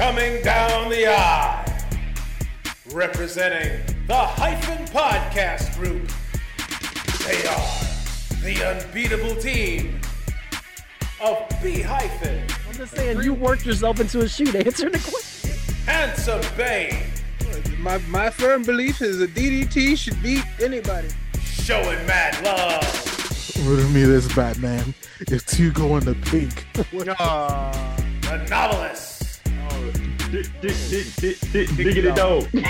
Coming down the aisle, representing the Hyphen Podcast Group, they are the unbeatable team of B Hyphen, I'm just saying, you worked yourself into a shoot. Answer the question. Handsome Bane, My my firm belief is a DDT should beat anybody. showing mad love. Riddle me this, Batman. If two go in the pink, Aw. The novelist diggity dog. and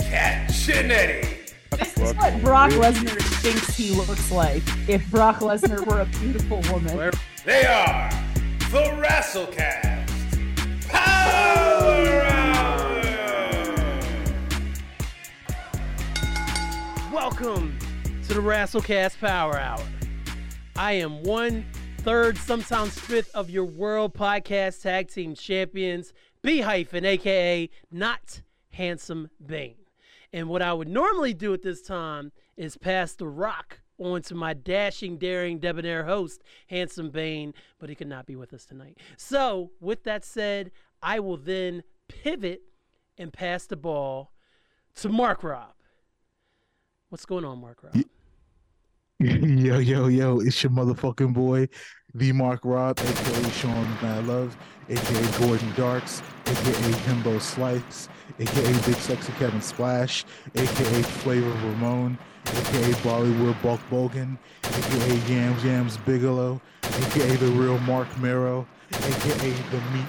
Cat Chinetti. This is what Brock Lesnar thinks he looks like if Brock Lesnar were a beautiful woman. They are the Wrestlecast Power Hour. Welcome to the Wrestlecast Power Hour. I am one third, sometimes fifth of your World Podcast Tag Team Champions, B hyphen, aka Not Handsome Bane. And what I would normally do at this time is pass the rock on to my dashing, daring, debonair host, Handsome Bane, but he could not be with us tonight. So, with that said, I will then pivot and pass the ball to Mark Rob. What's going on, Mark Rob? Yo, yo, yo, it's your motherfucking boy, the Mark Rob, aka Sean Mad Love, aka Gordon Darks, aka Himbo Slice, aka Big Sexy Kevin Splash, aka Flavor Ramon, aka Bollywood Bulk Bogan, aka Yams Yams Bigelow, aka the real Mark Mero, aka the meat,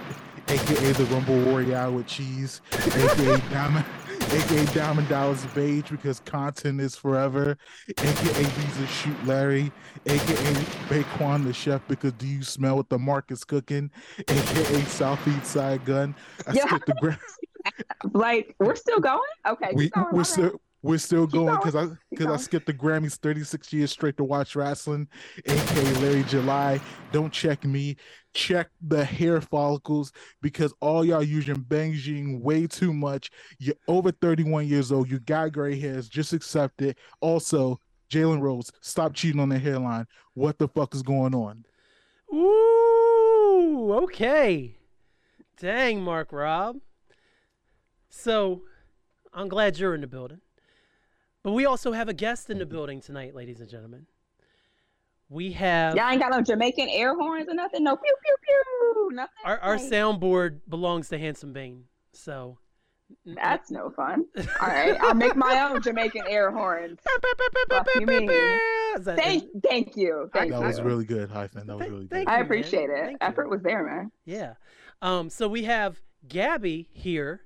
aka the Rumble Warrior with cheese, aka Diamond. Aka Diamond Dallas Beige because content is forever, aka Visa Shoot Larry, aka Baquan the Chef because do you smell what the mark is cooking, aka Southeast Side Gun. I Yeah. the gra- Like we're still going? Okay. we we're still. We're still going going, because I because I skipped the Grammys 36 years straight to watch wrestling, aka Larry July. Don't check me, check the hair follicles because all y'all using Beijing way too much. You're over 31 years old. You got gray hairs. Just accept it. Also, Jalen Rose, stop cheating on the hairline. What the fuck is going on? Ooh, okay. Dang, Mark Rob. So, I'm glad you're in the building. But we also have a guest in the building tonight, ladies and gentlemen. We have Y'all ain't got no Jamaican air horns or nothing? No pew pew pew. Nothing. our, our soundboard belongs to Handsome Bane. So, That's no fun. All right. I'll make my own Jamaican air horns. You mean? Thank thank you. Thank That you. was really good, Hyphen. That was Thank- really good. thank I you, man. appreciate it. Thank you. Effort was there, man. Yeah. Um, so we have Gabby here.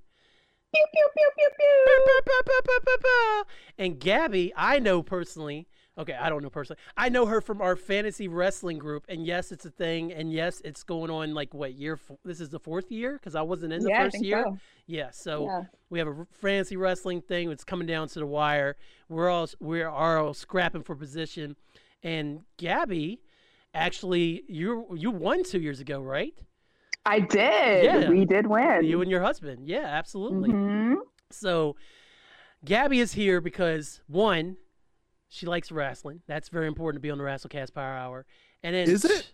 Pew pew pew pew pew. And Gabby, I know personally. Okay, I don't know personally. I know her from our fantasy wrestling group, and yes, it's a thing, and yes, it's going on like what year? f- This is the fourth year because I wasn't in the Yeah, I first think year. so. Yeah, so Yeah. we have a fantasy wrestling thing. It's coming down to the wire. We're all we are all scrapping for position, and Gabby, actually, you you won two years ago, right? I did. Yeah. We did win. You and your husband. Yeah, absolutely. Mhm. So, Gabby is here because one, she likes wrestling. That's very important to be on the WrestleCast Power Hour. And then Is it?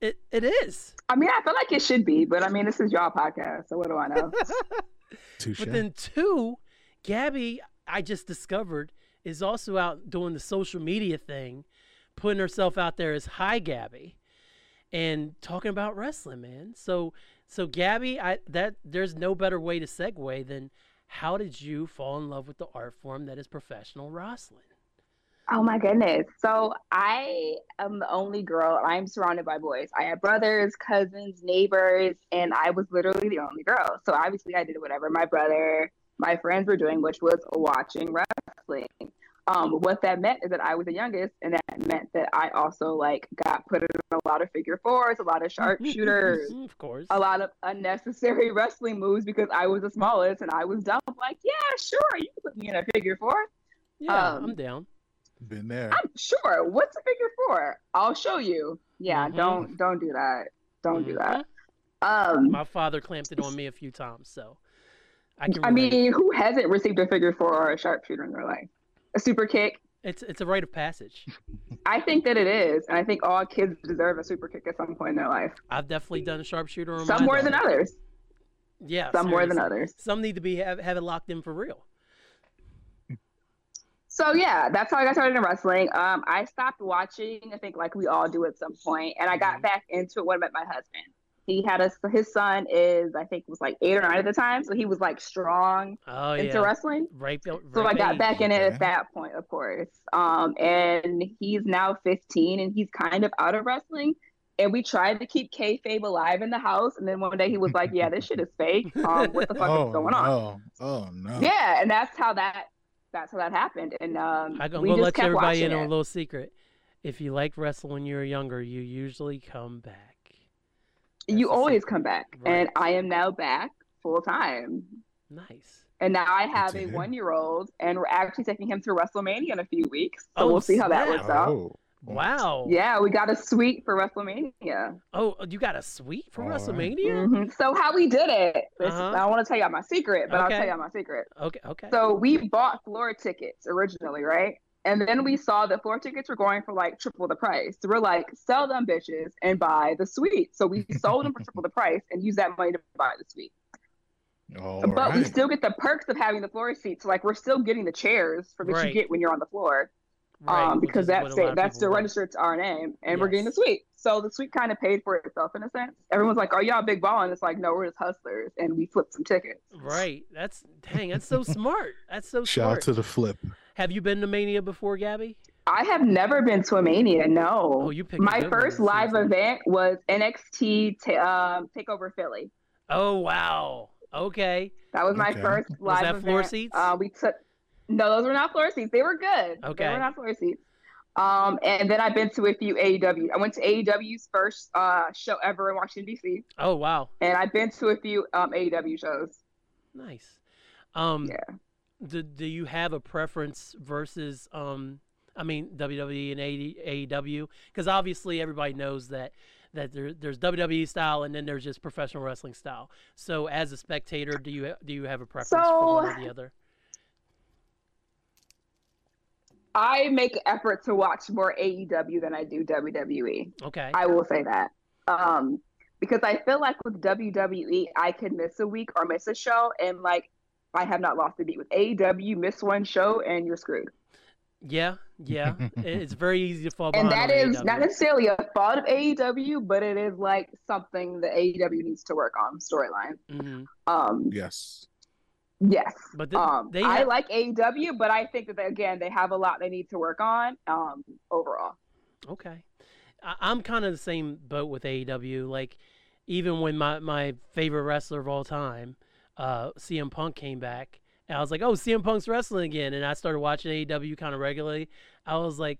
It it is. I mean, I feel like it should be, but I mean, this is your podcast, so what do I know? Touche. But then two, Gabby, I just discovered, is also out doing the social media thing, putting herself out there as Hi Gabby, and talking about wrestling, man. So so Gabby, I that there's no better way to segue than how did you fall in love with the art form that is professional wrestling? Oh my goodness. So I am the only girl. I'm surrounded by boys. I have brothers, cousins, neighbors, and I was literally the only girl. So obviously I did whatever my brother, my friends were doing, which was watching wrestling. Um, what that meant is that I was the youngest, and that meant that I also like got put in a lot of figure fours, a lot of sharpshooters, of course. a lot of unnecessary wrestling moves because I was the smallest and I was dumb. Like, yeah, sure, you can put me in a figure four. yeah, um, I'm down. Been there. I'm sure. What's a figure four? I'll show you. Yeah, Mhm. don't don't do that. Don't do that. Mhm. Um, My father clamped it on me a few times, so I can. I mean, who hasn't received a figure four or a sharpshooter in their life? A super kick. It's it's a rite of passage. I think that it is, and I think all kids deserve a super kick at some point in their life. I've definitely done a sharpshooter Some more than others. Yeah, Some more than others. Some need to be have, have it locked in for real. So yeah, that's how I got started in wrestling. Um, I stopped watching. I think like we all do at some point, and I got Mhm. back into it when I met my husband. He had a his son is I think was like eight or nine at the time, so he was like strong Oh into yeah, wrestling. right. So I got age. back in it Okay. at that point, of course. Um, and he's now 15, and he's kind of out of wrestling. And we tried to keep kayfabe alive in the house, and then one day he was like, "Yeah, this shit is fake. Um, what the fuck oh is going on?" no! Oh no! Yeah, and that's how that that's how that happened. And um, I'm we gonna just let kept everybody watching in on a little secret. If you like wrestling when you were younger, you usually come back. That's You always secret. come back, Right. and I am now back full time. Nice. And now I have a one year old, and we're actually taking him to WrestleMania in a few weeks. So Oh, we'll see how that works out. Oh. Wow. Yeah, we got a suite for WrestleMania. Oh, you got a suite for All right. WrestleMania? hmm So how we did it? this- Uh-huh. I don't want to tell y'all my secret, but Okay. I'll tell y'all my secret. Okay. Okay. So we bought floor tickets originally, right? And then we saw that floor tickets were going for like triple the price. So we're like, sell them bitches and buy the suite. So we sold them for triple the price and used that money to buy the suite. All but we still get the perks of having the floor seats. So like we're still getting the chairs for that Right. you get when you're on the floor. Right, um, because that's a lot it, of that's still registered to our name, and we're getting the suite. So the suite kind of paid for itself in a sense. Everyone's like, "Oh, y'all big ball," and it's like, "No, we're just hustlers," and we flipped some tickets. Right. That's dang. That's so smart. That's so Shout out to the flip. Have you been to Mania before, Gabby? I have never been to a mania. No, Oh, you picked a my first one, first it live seems like. event was NXT ta- um, Takeover Philly. Oh wow. Okay. That was my Okay. first Was live that floor seats? Uh, we took no, those were not floor seats. They were good. Okay. they were not floor seats. Um, and then I've been to a few AEW. I went to AEW's first uh, show ever in Washington D.C. Oh wow. and I've been to a few um, AEW shows. Nice. Um, Yeah. Do Do you have a preference versus um? I mean WWE and AEW because obviously everybody knows that that there, there's WWE style and then there's just professional wrestling style. So as a spectator, do you do you have a preference for one or the other? I make effort to watch more AEW than I do WWE. Okay. I will say that. Um, because I feel like with WWE, I can miss a week or miss a show, and like I have not lost a beat. With AEW, miss one show and you're screwed. yeah. Yeah. It's very easy to fall And behind. that on is AEW. not necessarily a fault of AEW, but it is like something that AEW needs to work on storyline. Mhm. Um, Yes. yes. But the, Um, they I like AEW, but I think that they, again they have a lot they need to work on. Um, overall. Okay. I, I'm kind of the same boat with AEW. Like, even when my, my favorite wrestler of all time, uh, CM Punk came back, and I was like, oh, CM Punk's wrestling again. And I started watching AEW kind of regularly. I was like,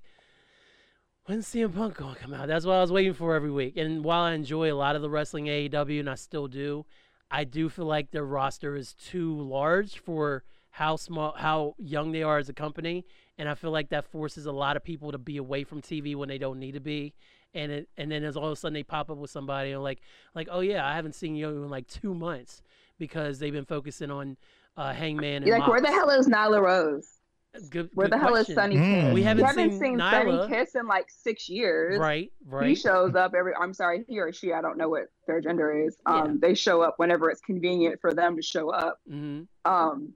when's CM Punk going to come out? That's what I was waiting for every week. And while I enjoy a lot of the wrestling AEW, and I still do, I do feel like their roster is too large for how small, how young they are as a company, and I feel like that forces a lot of people to be away from TV when they don't need to be. And it, and then as all of a sudden they pop up with somebody and like like oh yeah I haven't seen you in like two months because they've been focusing on uh, Hangman and You're like, where the hell is Nyla Rose? Good, Where good the hell question. is Sonny Mm. Kiss? We haven't haven't seen seen Sonny Kiss in like six years. Right, right. He shows up every. I'm sorry, he or she. I don't know what their gender is. Um, Yeah. they show up whenever it's convenient for them to show up. hmm Um,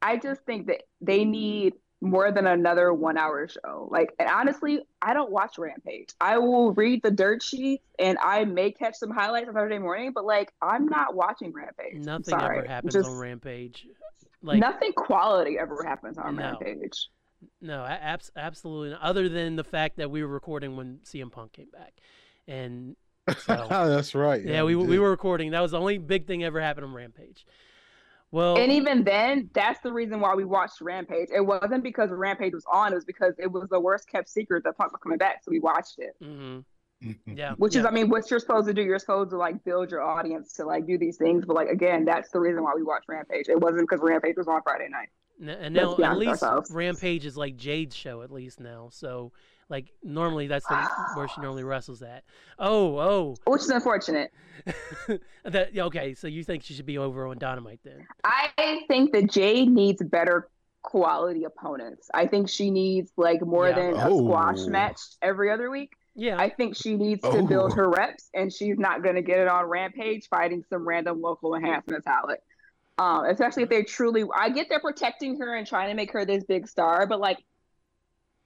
I just think that they need more than another one hour show. Like, and honestly, I don't watch Rampage. I will read the dirt sheets and I may catch some highlights on Saturday morning, but like, I'm not watching Rampage. Nothing sorry. ever happens Just on Rampage. Like nothing quality ever happens on No. Rampage. no, a- abs- absolutely not. Other than the fact that we were recording when CM Punk came back, and So- That's right. yeah, we, we did. were recording. That was the only big thing ever happened on Rampage. Well, And even then, that's the reason why we watched Rampage. It wasn't because Rampage was on; it was because it was the worst kept secret that Punk was coming back, so we watched it. hmm Mhm. yeah, Which is. I mean, what you're supposed to do. You're supposed to like build your audience to like do these things. But like again, that's the reason why we watched Rampage. It wasn't because Rampage was on Friday night. N- and now at least ourselves. Rampage is like Jade's show at least now. So like normally that's the, where she normally wrestles at. Oh, oh, Which is unfortunate. that okay. So you think she should be over on Dynamite then? I think that Jade needs better quality opponents. I think she needs like more Yeah. than a squash Oh. match every other week. Yeah. I think she needs to Oh. build her reps, and she's not going to get it on Rampage fighting some random local enhancement talent. Um, especially if they truly, I get they're protecting her and trying to make her this big star, but like,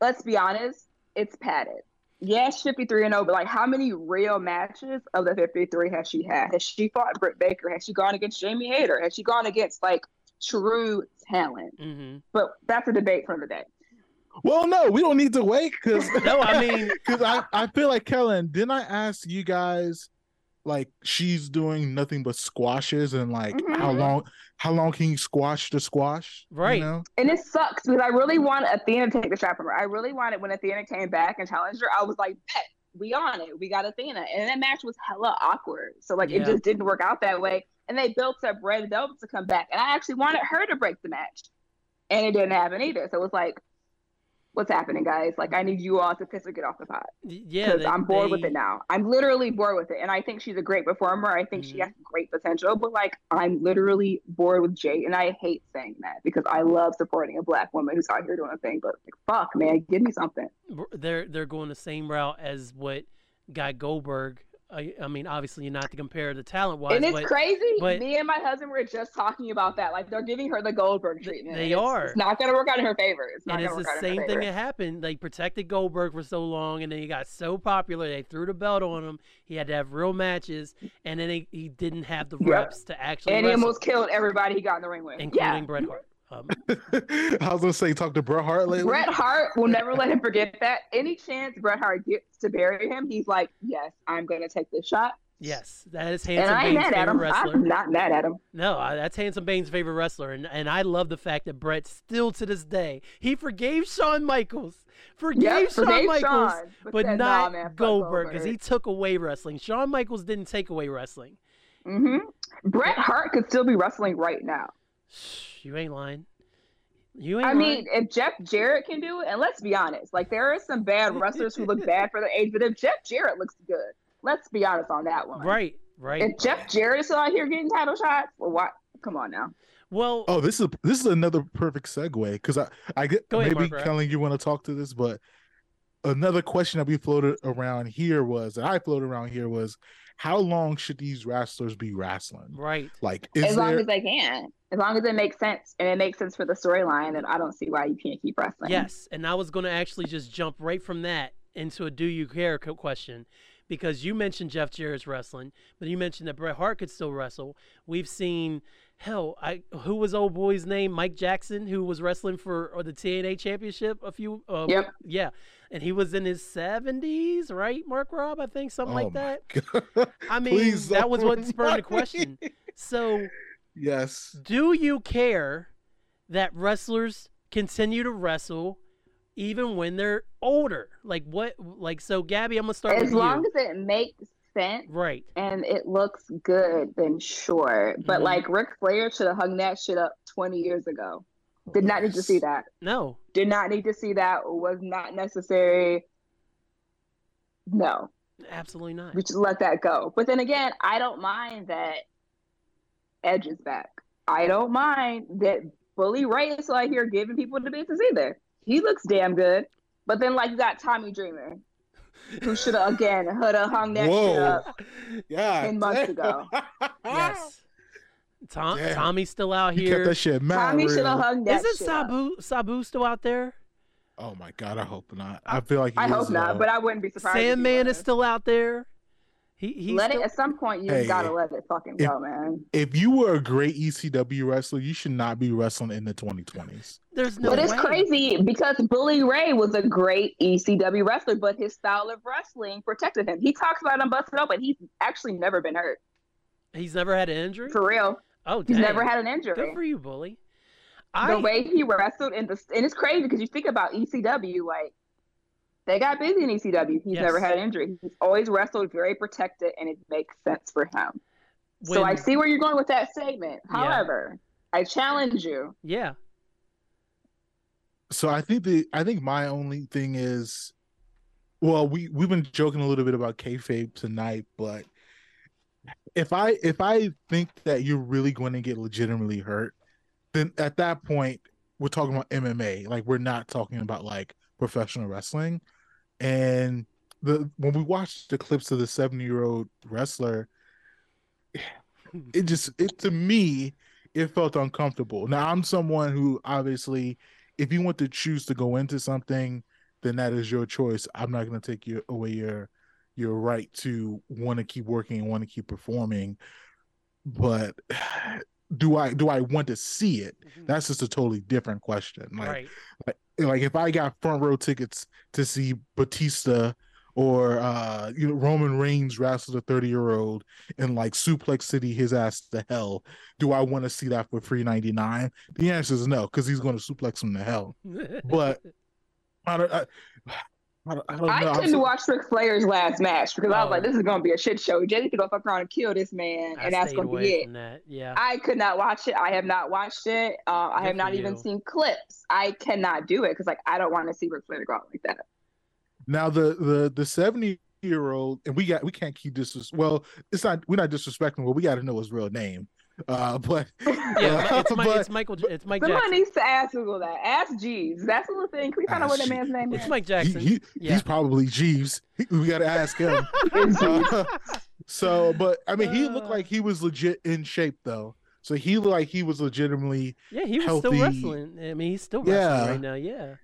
let's be honest, it's padded. Yes, 53 and 0, but like, how many real matches of the 53 has she had? Has she fought Britt Baker? Has she gone against Jamie Hayter? Has she gone against like true talent? hmm But that's a debate for the day. Well, no, we don't need to wait because No, I mean, because I, I feel like Kellen, didn't I ask you guys like she's doing nothing but squashes and like how Mhm. long how long can you squash the squash? you Right. know? And it sucks because I really want Athena to take the shot from her. I really wanted when Athena came back and challenged her, I was like, bet, we on it. We got Athena. And that match was hella awkward. So like Yeah. it just didn't work out that way. And they built up Red Velvet to come back. And I actually wanted her to break the match. And it didn't happen either. So it was like, what's happening, guys? Like I need you all to piss or get off the pot. yeah. Because they- I'm bored with it now. I'm literally bored with it. And I think she's a great performer. I think she Mhm. has great potential. But like I'm literally bored with Jade. And I hate saying that because I love supporting a black woman who's out here doing a thing. But like, fuck, man, give me something. They're they're going the same route as what Guy Goldberg. I, I mean, obviously, you're not to compare the talent wise, and it's but crazy. but- Me and my husband were just talking about that. Like they're giving her the Goldberg treatment. they It's- are. It's not gonna work out in her favor. It's not and it's the same thing that happened. They protected Goldberg for so long, and then he got so popular they threw the belt on him. He had to have real matches, and then he, he didn't have the Yep. reps to actually and he almost killed everybody he got in the ring with. including yeah. Bret Hart. Um, I was gonna say talk to Bret Hart lately. Bret Hart will never let him forget that. Any chance Bret Hart gets to bury him, he's like, "Yes, I'm gonna take this shot." yes, that is And Handsome I ain't Bane's mad at favorite him. wrestler. I'm not mad at him. No, I, that's Handsome Bane's favorite wrestler, and and I love the fact that Bret still to this day he forgave Shawn Michaels, forgave Yep, Shawn forgave Michaels, Shawn, but but said, not "Nah, man, Goldberg because he took away wrestling. Shawn Michaels didn't take away wrestling. hmm Bret Hart could still be wrestling right now. Shh, You ain't lying. You ain't I lying. mean, if Jeff Jarrett can do it, and let's be honest, like there are some bad wrestlers who look bad for their age, but if Jeff Jarrett looks good, let's be honest on that one. right, right. If Jeff Jarrett is out here getting title shots, well, what? Come on now. well, Oh, this is this is another perfect segue because I I get Go ahead, maybe Mark, right? Kellen you want to talk to this, but another question that we floated around here was that I floated around here was how long should these wrestlers be wrestling? right. Like, is as long there as they can, as long as it makes sense and it makes sense for the storyline, then I don't see why you can't keep wrestling. Yes, and I was going to actually just jump right from that into a do you care question because you mentioned Jeff Jarrett's wrestling, but you mentioned that Bret Hart could still wrestle. We've seen hell, I who was old boy's name? Mike Jackson, who was wrestling for or the TNA championship a few uh, Yep. yeah. And he was in his 70s, right? Mark Rob, I think something Oh like that. God. I mean, Please that was what don't spurred the question. So, yes. do you care that wrestlers continue to wrestle even when they're older? Like what? Like so, Gabby, I'm gonna start As with long you. as it makes right. and it looks good, then sure. But Mhm. like Ric Flair should have hung that shit up 20 years ago. Did not need to see that. No. Did not need to see that. Was not necessary. No, Absolutely not. we should let that go. But then again, I don't mind that Edge is back. I don't mind that Bully Ray is out here giving people the business either. He looks damn good. But then, like, you got Tommy Dreamer, who should have, again, would have hung that shit up. Yeah. 10 months ago. Yes. Tom, Damn. Tommy's still out You kept here. that shit mad Tommy should real. have hung that Isn't shit up. Sabu Sabu still out there? Oh my god, I hope not. I feel like he I is, hope not, uh, but I wouldn't be surprised. if he Sandman is was. still out there. He he's let still, it at some point. You Hey, gotta let it fucking if- go, man. if you were a great ECW wrestler, you should not be wrestling in the 2020s. There's no but it's way. crazy because Bully Ray was a great ECW wrestler, but his style of wrestling protected him. He talks about him busted open. He's actually never been hurt He's never had an injury. for real. oh, He's never had an injury. Good for you, bully. The I way he wrestled in the and it's crazy because you think about ECW, like they got busy in ECW. He's Yes. never had an injury. He's always wrestled very protected, and it makes sense for him. so I see where you're going with that statement. Yeah. However, I challenge you. yeah. So I think the I think my only thing is, well, we we've been joking a little bit about kayfabe tonight, but if I if I think that you're really going to get legitimately hurt, then at that point we're talking about MMA. Like we're not talking about like professional wrestling. And the when we watched the clips of the 70 year old wrestler, it just it to me it felt uncomfortable. Now I'm someone who obviously, if you want to choose to go into something, then that is your choice. I'm not going to take you away your your right to want to keep working and want to keep performing. But do I do I want to see it? That's just a totally different question. Like right. like, like if I got front row tickets to see Batista or uh you know Roman Reigns wrestle a 30 year old in like Suplex City his ass to hell, do I want to see that for free 99? The answer is no, because he's going to suplex him to hell. But I don't I, I don't, I don't I know. Couldn't so- watch Ric Flair's last match because I was Oh. like, this is gonna be a shit show. Jay could go fuck around and kill this man, I and that's gonna away be it. from that. Yeah. I could not watch it. I have not watched it. Uh, I Good have not for even you. seen clips. I cannot do it because like I don't want to see Ric Flair go out like that. Now the the the 70 year old and we got we can't keep this well it's not we're not disrespecting but we got to know his real name uh but yeah, it's, Mi- but- it's Michael. J- It's Mike Someone Jackson. needs to ask Google that. Ask Jeeves. That's the little thing. Can we find out what that man's name is? It's? Mike Jackson. he- Yeah. he's probably Jeeves we got to ask him Uh, so but I mean he looked Uh. like he was legit in shape though so he looked like he was legitimately yeah, he was healthy- still wrestling. I mean, he's still wrestling Yeah. right now. Yeah.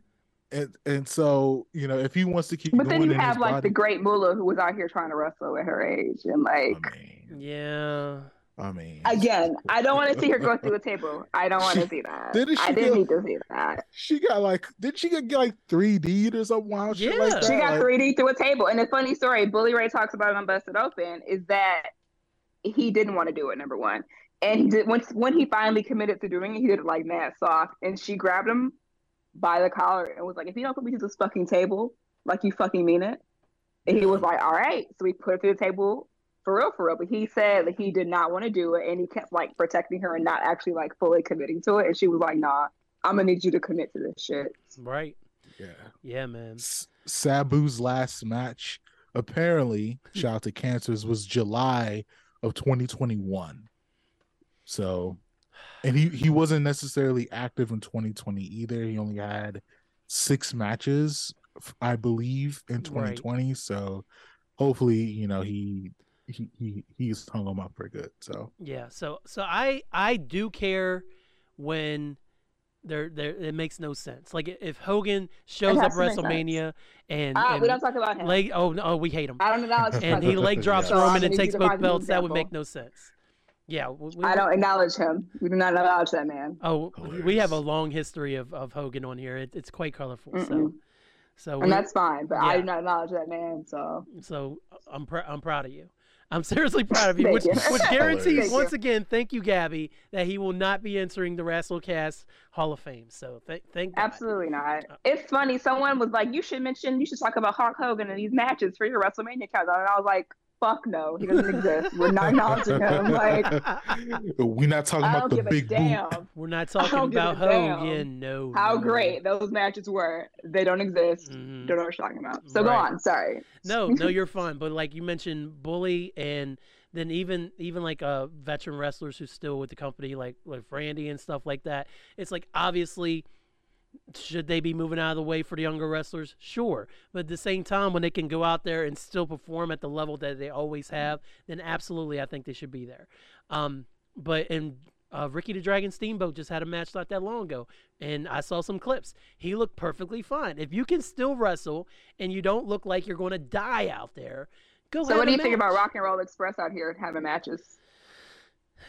and and so you know if he wants to keep But then you have like body, the great Moolah who was out here trying to wrestle at her age, and like I mean Yeah. I mean again, I don't want to see her go through a table. I don't want to see that. didn't I she didn't go- need to see that. she got like did she get like 3D or some wild shit Yeah. like that She got Like- 3D through a table. And the funny story, Bully Ray talks about it on Busted Open, is that he didn't want to do it, number one. And he did once when he finally committed to doing it, he did it like mad soft. And she grabbed him by the collar and was like, if you don't put me to this fucking table, like you fucking mean it. And he was like, All right. So we put her through the table for real, for real. But he said that he did not want to do it and he kept like protecting her and not actually like fully committing to it. And she was like, Nah, I'm gonna need you to commit to this shit. Right. yeah Yeah, man. S- Sabu's last match, apparently, shout out to Cancers, was July of 2021. So, and he he wasn't necessarily active in 2020 either. He only had six matches, I believe, in 2020. So, hopefully, you know he he he he's hung them up for good. So, Yeah. So so I I do care when there there it makes no sense. Like if Hogan shows up has to make sense. WrestleMania and, Uh, and we don't talk about him. leg oh no we hate him I don't acknowledge his and he presence. leg drops Yeah. Roman gonna and takes both find me an belts. That would make no sense. Yeah. we- we- I don't acknowledge him. We do not acknowledge that man. Oh, we have a long history of, of Hogan on here. It, it's quite colorful. So, Mm-mm. so we, And that's fine, but I do not acknowledge that man. So so I'm pr- I'm proud of you. I'm seriously proud of you. Thank which, you. which guarantees once again, thank you, Gabby, that he will not be entering the WrestleCast Hall of Fame. So th- thank God. absolutely not. Uh, It's funny. Someone was like, "You should mention. You should talk about Hulk Hogan and these matches for your WrestleMania countdown." And I was like, "Fuck no, he doesn't exist. We're not acknowledging him." Like, we're not talking about the give a big boot. We're not talking about a damn Hogan. No. how no. great those matches were. They don't exist. Mhm. Don't know what you're talking about. So go on. Sorry. No, no, you're fine. But like you mentioned, Bully, and then even even like uh veteran wrestlers who's still with the company, like like Randy and stuff like that. It's like obviously, should they be moving out of the way for the younger wrestlers? Sure, but at the same time, when they can go out there and still perform at the level that they always have, then absolutely, I think they should be there. Um, but and. Uh, Ricky the Dragon Steamboat just had a match not that long ago, and I saw some clips. He looked perfectly fine. If you can still wrestle and you don't look like you're going to die out there, go ahead. So have what do a you think about. Rock and Roll Express out here having matches?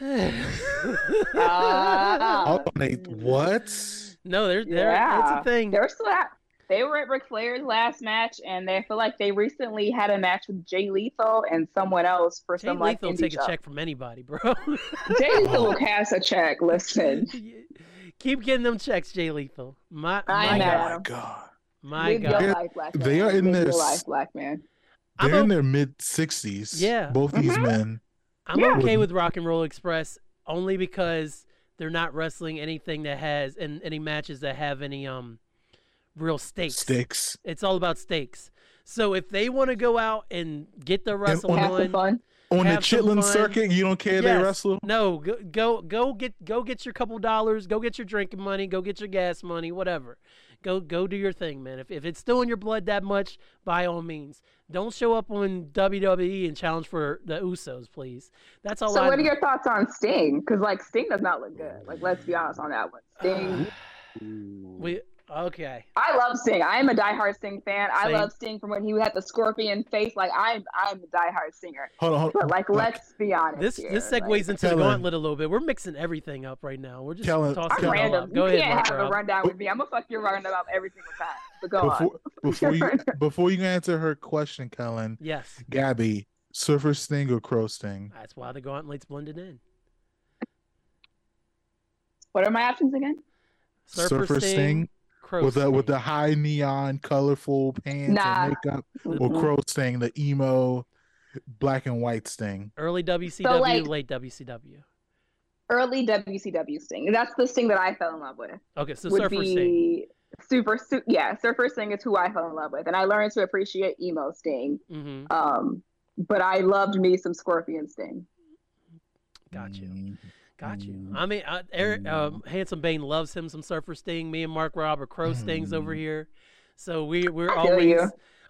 Oh, Uh, wait, what? No, there's there. It's yeah, a thing. They're still at. They were at Ric Flair's last match, and they feel like they recently had a match with Jay Lethal and someone else for Jay some like Jay Lethal take show. a check from anybody, bro. Jay Lethal will cash a check. Listen, Keep getting them checks, Jay Lethal. My, I my know. God. my god. My live God. your life, black man. They are in live their life, black man. I'm They're in their mid sixties. Yeah. Both these Mhm. men. I'm Yeah. okay with Rock and Roll Express only because they're not wrestling anything that has and any matches that have any um real stakes. Stakes. It's all about stakes. So if they want to go out and get the wrestle on- Have on, fun. On the Chitlin fun. circuit, you don't care they Yes. wrestle? No, go, go go get go get your couple dollars, go get your drinking money, go get your gas money, whatever. Go go do your thing, man. If if it's still in your blood that much, by all means. Don't show up on WWE and challenge for the Usos, please. That's all So, I what are your thoughts on Sting? Because like Sting does not look good. Like, let's be honest on that one. Sting. we okay. I love Sting. I am a diehard Sting fan. I love Sting from when he had the scorpion face. Like, I'm I'm a diehard singer. Hold on, hold But on. like, let's be honest. This here. this segues Like, into the gauntlet a little bit. We're mixing everything up right now. We're just Kellen- tossing I'm it all random. up. Go you ahead, can't have a rundown with me. I'm gonna fuck your rundown up every single time. But go on. Before, before you before you answer her question, Kellen, Yes, Gabby, Surfer Sting or Crow Sting? that's why the gauntlet's blended in. What are my options again? Surfer, Sting, Crow with the with the high neon, colorful pants Nah. and makeup, or. Crow Sting, the emo, black and white Sting. early WCW, like- late WCW. Early WCW Sting. That's the Sting that I fell in love with. Okay, so would Surfer Sting. be super, su- yeah. Surfer Sting is who I fell in love with, and I learned to appreciate emo Sting. hmm Um, but I loved me some Scorpion Sting. Got you. Mm. Got you. Mm. I mean, uh, Eric, um, Handsome Bane loves him some Surfer Sting. Me and Mark Rob are Crow Stings over Mm. here, so we we're I always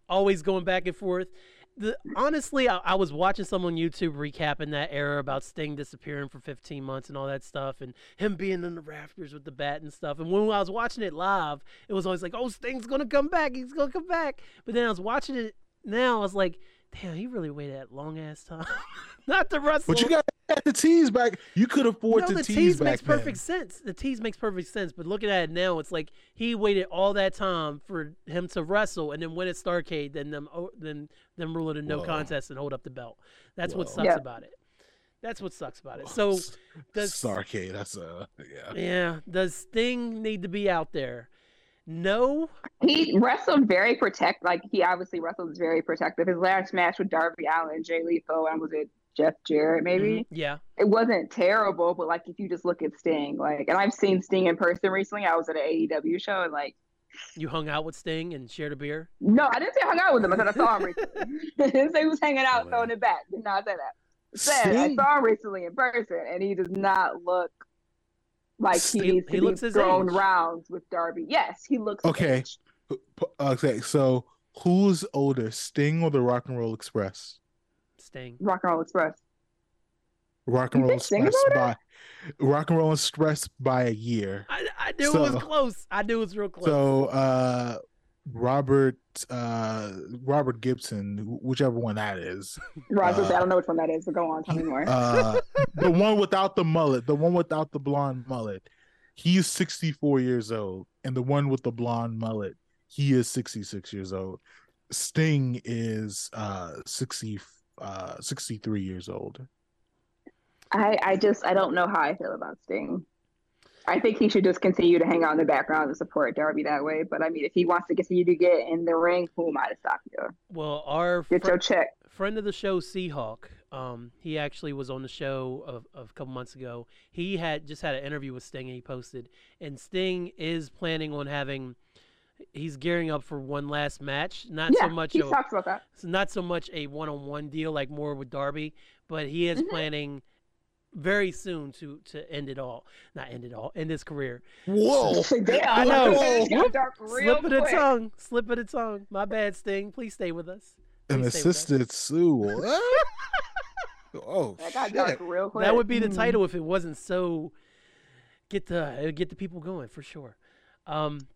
always going back and forth. The, honestly, I, I was watching some on YouTube recapping that era about Sting disappearing for 15 months and all that stuff, and him being in the rafters with the bat and stuff. And when I was watching it live, it was always like, "Oh, Sting's gonna come back. He's gonna come back." But then I was watching it now. I was like, "Damn, he really waited that long ass time, not to wrestle." But you got the tease back. You could afford no, to the tease, tease back makes then. perfect sense. The tease makes perfect sense. But looking at it now, it's like he waited all that time for him to wrestle and then win at Starcade, then them oh, then them rule it a no Whoa. contest and hold up the belt. That's what sucks Yeah. about it. That's what sucks about it. So does Starcade. That's a yeah. yeah, does Sting need to be out there? No. He wrestled very protect. Like he obviously wrestled very protective. His last match with Darby Allin, Jay Lethal, and was it Jeff Jarrett? Maybe Mhm. Yeah. it wasn't terrible, but like if you just look at Sting, like, and I've seen Sting in person recently. I was at an AEW show, and like, You hung out with Sting and shared a beer. no, I didn't say I hung out with him. I said I saw him recently. I didn't say he was hanging out, Oh, throwing it back. Did not say that. I said I saw him recently in person, and he does not look like he He- needs he looks be his thrown age. rounds with Darby. Yes, he looks Okay. Okay, so who's older, Sting or the Rock and Roll Express? Sting. Rock and Roll Express. Rock and Roll think Sting is Express by Rock and Roll Express by a year. I, I knew it was close. I knew it was real close. So uh Robert uh Robert Gibson, whichever one that is. Roger, Uh, I don't know which one that is, but go on, tell me more. Uh the one without the mullet, the one without the blonde mullet. He's 64 years old, and the one with the blonde mullet, he is 66 years old. Sting is uh 60 uh 63 years old. I, I just I don't know how I feel about Sting. I think he should just continue to hang out in the background and support Darby that way. But I mean, if he wants to continue to get in the ring, who am I to stop you? well, our Get fr- your check. friend of the show, Seahawk. Um, he actually was on the show of, of a couple months ago. He had just had an interview with Sting, and he posted. And Sting is planning on having. He's gearing up for one last match. Not yeah, so much. he of- talks about that. it's not so much a one-on-one deal like more with Darby, but he is Mhm. planning very soon to to end it all. Not end it all. End his career. Whoa. Damn, I know. It got dark Slip of the tongue. Slip of the tongue. My bad, Sting. Please stay with us. An Please stay with us. assisted Sue. What? oh That got shit. real quick. That would be the Mm. title if it wasn't so get the get the people going for sure. Um,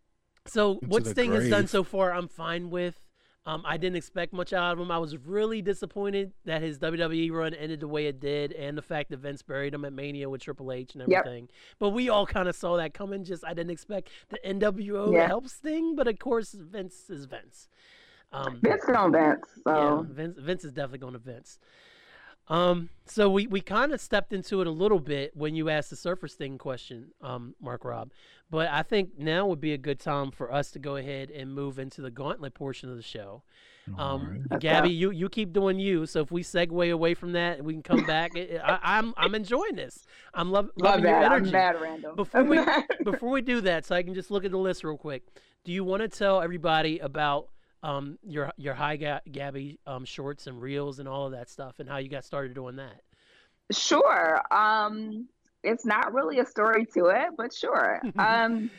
so what the Sting has done so far, I'm fine with. Um, I didn't expect much out of him. I was really disappointed that his WWE run ended the way it did, and the fact that Vince buried him at Mania with Triple H and Yep. everything. But we all kind of saw that coming. Just I didn't expect the NWO to Yeah. help Sting, but of course Vince is Vince. Um, Vince on Vince. So yeah, Vince, Vince is definitely going to Vince. Um, so we, we kind of stepped into it a little bit when you asked the Surfer thing question, um, Mark Rob. But I think now would be a good time for us to go ahead and move into the gauntlet portion of the show. Um, Alright. Let's Gabby, you, you keep doing you. So if we segue away from that, we can come back. It- it- I, I'm I'm enjoying this. I'm lov- loving your bad. I'm energy. mad random. Before we before we do that, so I can just look at the list real quick. Do you want to tell everybody about um, your your high ga- Gabby um, shorts and reels and all of that stuff, and how you got started doing that. Sure. Um, it's not really a story to it, but sure. um,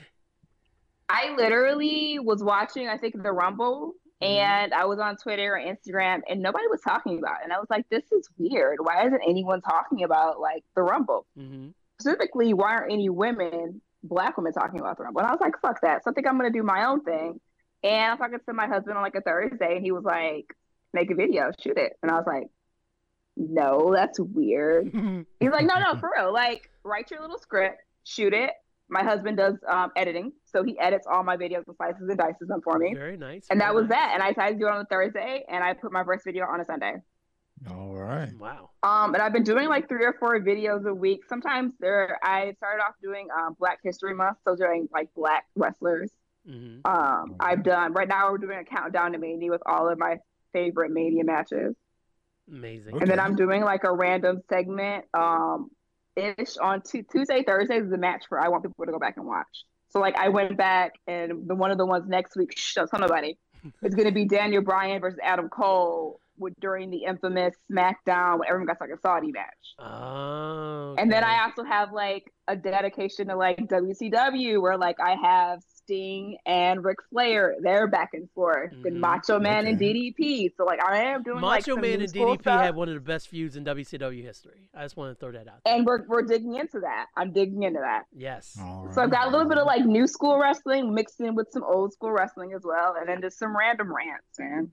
I literally was watching, I think, the Rumble, and I was on Twitter or Instagram, and nobody was talking about it. And I was like, this is weird. Why isn't anyone talking about like the Rumble? hmm Specifically, why aren't any women, black women, talking about the Rumble? And I was like, fuck that. So I think I'm gonna do my own thing. And I was talking to my husband on like a Thursday, and he was like, make a video, shoot it. And I was like, no, that's weird. He's like, no, no, for real. Like, write your little script, shoot it. My husband does um, editing, so he edits all my videos and slices and dices them for me. Very nice. And very that was nice. that. And I decided to do it on a Thursday, and I put my first video on a Sunday. All right. Wow. Um, and I've been doing like three or four videos a week. Sometimes there, I started off doing um, Black History Month, so doing like Black wrestlers. Hmm Um, I've done right now. We're doing a countdown to Mania with all of my favorite Mania matches. Amazing. Okay. And then I'm doing like a random segment um ish on Tu Tuesday, Thursdays is the match for I want people to go back and watch. So like I went back and the one of the ones next week, shh, don't tell nobody. It's gonna be Daniel Bryan versus Adam Cole with, during the infamous SmackDown when everyone got like a Saudi match. Oh. And then. I also have like a dedication to like WCW where like I have Sting and Ric Flair, they're back and forth, Mhm. and Macho Man and DDP. So like I am doing like Macho some Man new and DDP stuff. had one of the best feuds in WCW history. I just want to throw that out. There. and we're we're digging into that. I'm digging into that. Yes. All right. So I've got a little bit of like new school wrestling mixed in with some old school wrestling as well, and then just some random rants, man.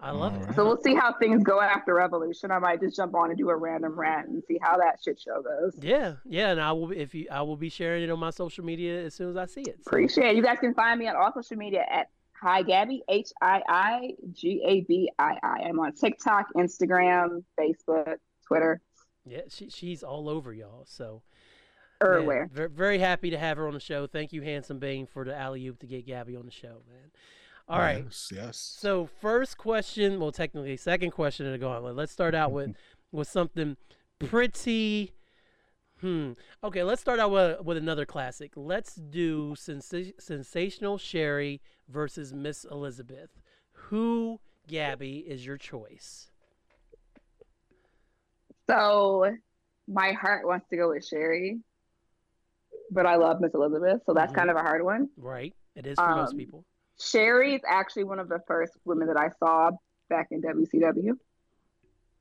I love it. So we'll see how things go after Revolution. I might just jump on and do a random rant and see how that shit show goes. Yeah, yeah, and I will be- if you I will be sharing it on my social media as soon as I see it. So, Appreciate it. You guys can find me on all social media at Hi Gabby H I I G A B I I. I'm on TikTok, Instagram, Facebook, Twitter, yeah, she she's all over y'all. So everywhere. very happy to have her on the show. Thank you, Handsome Bane, for the alley oop to get Gabby on the show, man. All right. Yes. yes. So first question, well, technically second question in the gauntlet. Let's start out with with something pretty. Hmm. Okay, let's start out with with another classic. Let's do sensa- sensational Sherri versus Miss Elizabeth. Who, Gabby, is your choice? So my heart wants to go with Sherri, but I love Miss Elizabeth, so that's Mhm. kind of a hard one. Right. It is for most Um, people. Sherri is actually one of the first women that I saw back in WCW.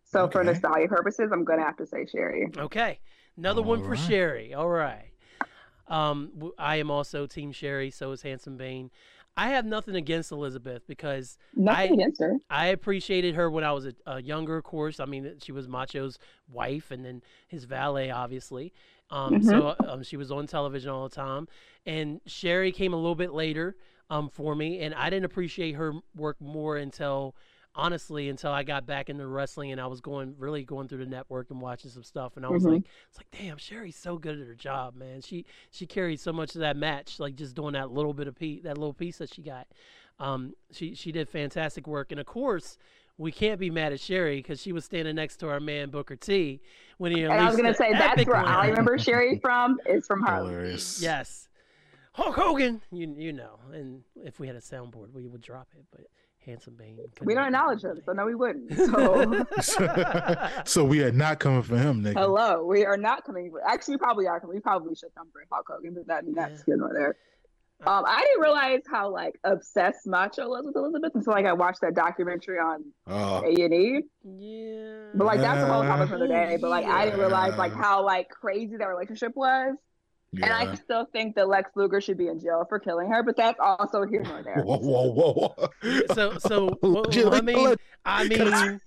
So for nostalgia purposes, I'm gonna have to say Sherri. Okay. Another one for Alright. Sherri. All right. Um, w- I am also Team Sherri. So is Handsome Bane. I have nothing against Elizabeth because Nothing I- against her. I appreciated her when I was a, a younger, of course. I mean, she was Macho's wife and then his valet, obviously. Um, So um, she was on television all the time. And Sherri came a little bit later um, for me, and I didn't appreciate her work more until, honestly, until I got back into wrestling and I was going really going through the network and watching some stuff. And I was Mhm. like, it's like, damn, Sherri's so good at her job, man. She she carried so much of that match, like just doing that little bit of piece, that little piece that she got. Um, she she did fantastic work, and of course, we can't be mad at Sherri because she was standing next to our man Booker T when he And I was gonna say that's where one. I remember Sherry from is from Harlem. Hilarious. Yes, Hulk Hogan, you you know, and if we had a soundboard, we would drop it, but Handsome Bane. We don't acknowledge it. him, so no, we wouldn't. So so we are not coming for him, nigga. hello, we are not coming. For, actually, we probably are. We probably should come for Hulk Hogan, but that that's Yeah. good nor there. Um, I didn't realize how like obsessed Macho was with Elizabeth until like I watched that documentary on Oh, A and E. Yeah. But like that's a whole topic for the day. But like I didn't realize like how like crazy that relationship was. And I still think that Lex Luger should be in jail for killing her, but that's also here nor there. Whoa, whoa, whoa, whoa. So so well, I mean I mean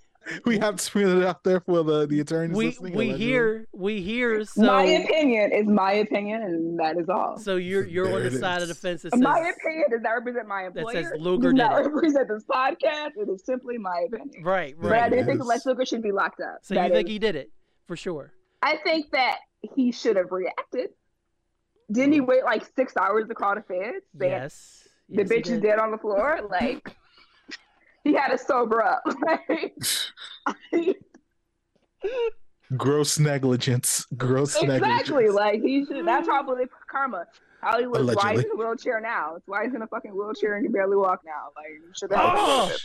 we have to put it out there for the the attorneys. we we hear we hear so my opinion is my opinion, and that is all. so you're you're on the it side of the is. fence that says my opinion does not represent my employer. That employer. says Luger does not represent this podcast. It is simply my opinion. right right. But I do It think. Lex Luger should be locked up. So you That think he did it for sure? I think that he should have reacted. Didn't he wait like six hours to call the feds? They- Yes. The yes, he bitch is dead on the floor. Like he had to sober up. Like, Gross negligence. Gross exactly. negligence. Like he should. That's mm. probably karma. Hollywood. Why Allegedly. he's in a wheelchair now? It's why he's in a fucking wheelchair and can barely walk now. Like, should have. Oh.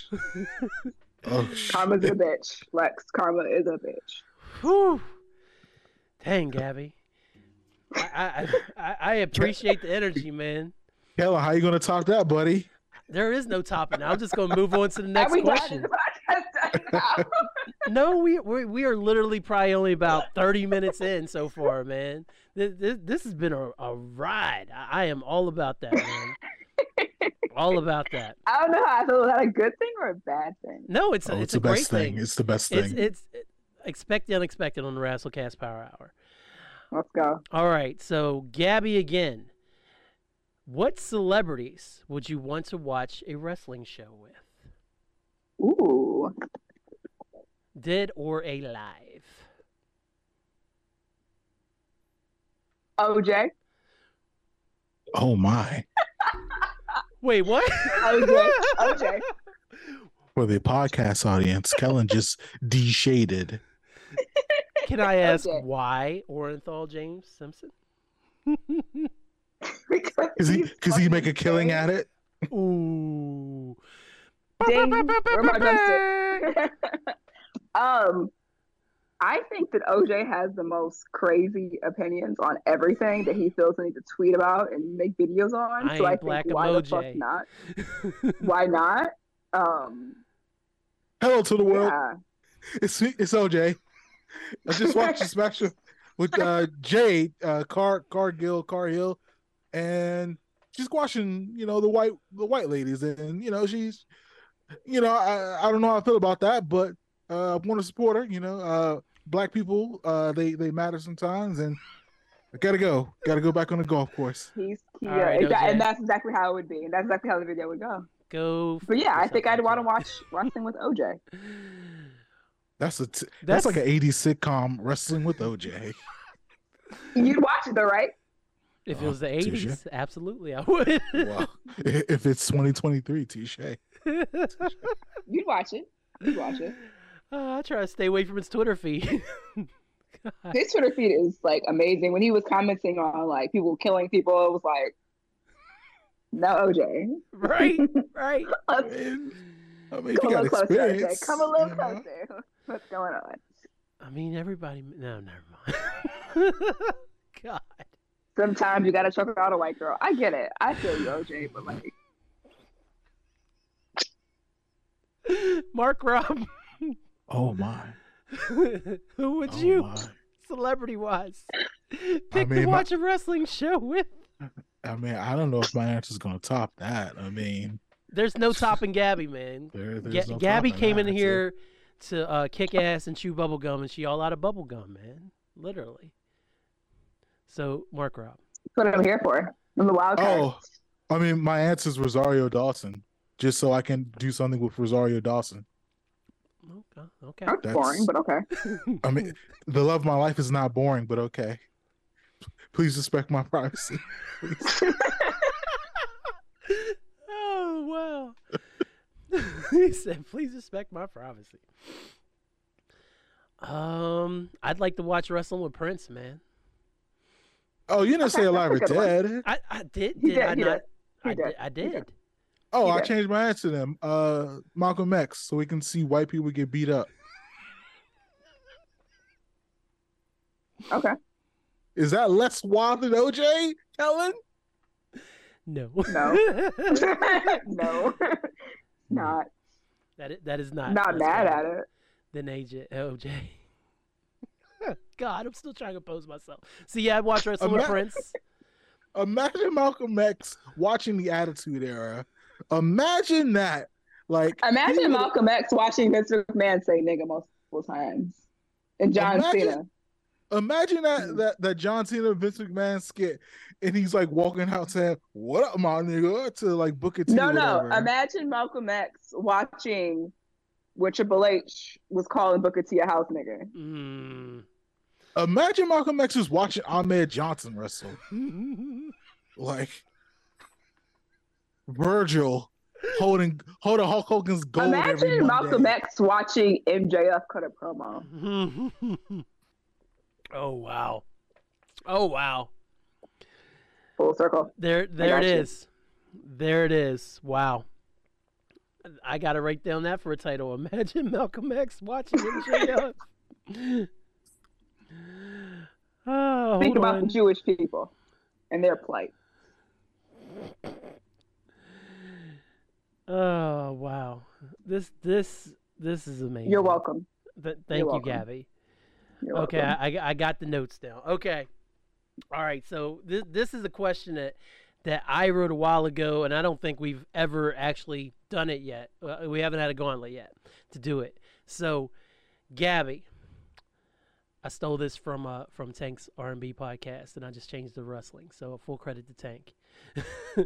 Oh, sh- Karma's a bitch. Lex, karma is a bitch. Whew. Dang, Gabby. I, I, I, I appreciate the energy, man. Kellen, how you gonna top that, buddy? There is no topping. I'm just gonna move on to the next Are we question. the podcast done now? No, we we we are literally probably only about 30 minutes in so far, man. This this, this has been a, a ride. I, I am all about that, man. all about that. I don't know how I feel. Is that a good thing or a bad thing? No, it's a, Oh, it's, it's, a the great best thing. thing. It's the best It's thing. it's expect the unexpected on the Rasslecast Power Hour. Let's go. All right, so Gabby again. What celebrities would you want to watch a wrestling show with? Ooh. Dead or alive? OJ. oh my! Wait, what? OJ. OJ. For the podcast audience, Kellen just de-shaded. Can I ask Okay. why Orenthal James Simpson? because Cause he, cause he make a killing gay. at it. Ooh. Ding. Where my drumstick? um, I think that OJ has the most crazy opinions on everything that he feels the need to tweet about and make videos on. I so I ain't think black why the fuck not? Why not? Um, Hello to the world. yeah. It's it's OJ. I just watched a special with uh Jade, uh Car Cargill, Carhill, and she's squashing, you know, the white the white ladies, and you know, she's you know, I, I don't know how I feel about that, but uh I want to support her, you know. Uh black people, uh they they matter sometimes and I gotta go. Gotta go back on the golf course. He's he, All uh, right, exa- and that's exactly how it would be, and that's exactly how the video would go. Go. But yeah, I think I'd want to there. watch wrestling with OJ. That's a t- That's- that's, like an 80s sitcom wrestling with OJ. You'd watch it though, right? If it was the touche. 80s, absolutely I would. Wow. if it's 2023, touche. You'd watch it. You'd watch it. Uh, I try to stay away from his Twitter feed. His Twitter feed is like amazing. When he was commenting on like people killing people, it was like, no, OJ. right, right. I Let's mean, I mean, if come you a got little closer, OJ. Come a little you know? closer. What's going on? I mean, everybody. No, never mind. God. Sometimes you gotta choke out a white girl. I get it. I feel you, OJ, but like, Mark Rob, Oh my! who would Oh you, my! celebrity wise, pick to mean, my- watch a wrestling show with? I mean, I don't know if my answer's gonna top that. I mean, There's no topping Gabby, man. there, Ga- no Gabby came that. in That's it. here to uh, kick ass and chew bubble gum, and she all out of bubble gum, man. Literally. So, Mark Rob. that's what I'm here for. I'm the wild card. Oh, I mean, my answer is Rosario Dawson, just so I can do something with Rosario Dawson. Okay. Okay. that's, that's- boring, but okay. I mean, the love of my life is not boring, but okay. Please respect my privacy. Please. oh he said, "Please respect my privacy." Um, I'd like to watch wrestling with Prince, man. Oh, you didn't Okay, say alive or that's a good one. dead. I, I did. He Did did, I he not? did, he I did, did. I did. did. Oh, He I did. changed my answer then. Uh, Malcolm X, so we can see white people get beat up. Okay. Is that less wild than OJ, Ellen? No. No. no. not that is, that is not. not mad at it. Than AJ OJ. God, I'm still trying to pose myself. See, yeah, I watch wrestling with Ima- Prince. Imagine Malcolm X watching the Attitude Era. Imagine that. Like, Imagine Malcolm X watching Vince McMahon say nigga multiple times. And John Imagine- Cena. Imagine that that that John Cena Vince McMahon skit, and he's like walking out saying, "What up, my nigga?" to like Booker T. No, no. Imagine Malcolm X watching what Triple H was calling Booker T a house nigga. Mm. Imagine Malcolm X was watching Ahmed Johnson wrestle. Like Virgil holding holding Hulk Hogan's gold every Imagine Malcolm X watching MJF cut a promo. oh wow. Oh wow. Full circle. There, there it you. is. There it is. Wow. I got to write down that for a title. Imagine Malcolm X watching MJF. oh, Think about on. the Jewish people and their plight. Oh wow. This this this is amazing. You're welcome. Th- thank you, welcome. Gabby. You're Okay. I, I I got the notes down. Okay. All right, so this this is a question that that I wrote a while ago, and I don't think we've ever actually done it yet. Uh, we haven't had a gauntlet yet to do it. So, Gabby, I stole this from uh from Tank's R and B podcast, and I just changed the wrestling. So full credit to Tank.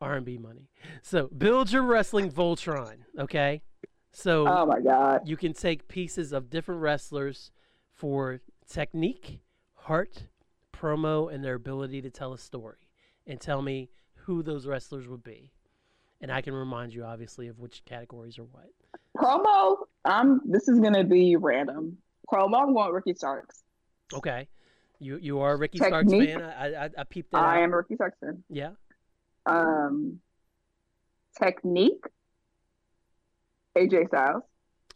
R and B money. So build your wrestling Voltron. Okay. So oh my God. you can take pieces of different wrestlers for technique, heart, promo, and their ability to tell a story, and tell me who those wrestlers would be. And I can remind you, obviously, of which categories are what. Promo. I'm. this is gonna be random. Promo. I'm going Ricky Starks. Okay, you you are a Ricky Starks Technique. fan. I I, I peeped that I out. am a Ricky Starks fan. Yeah. Um, technique. AJ Styles.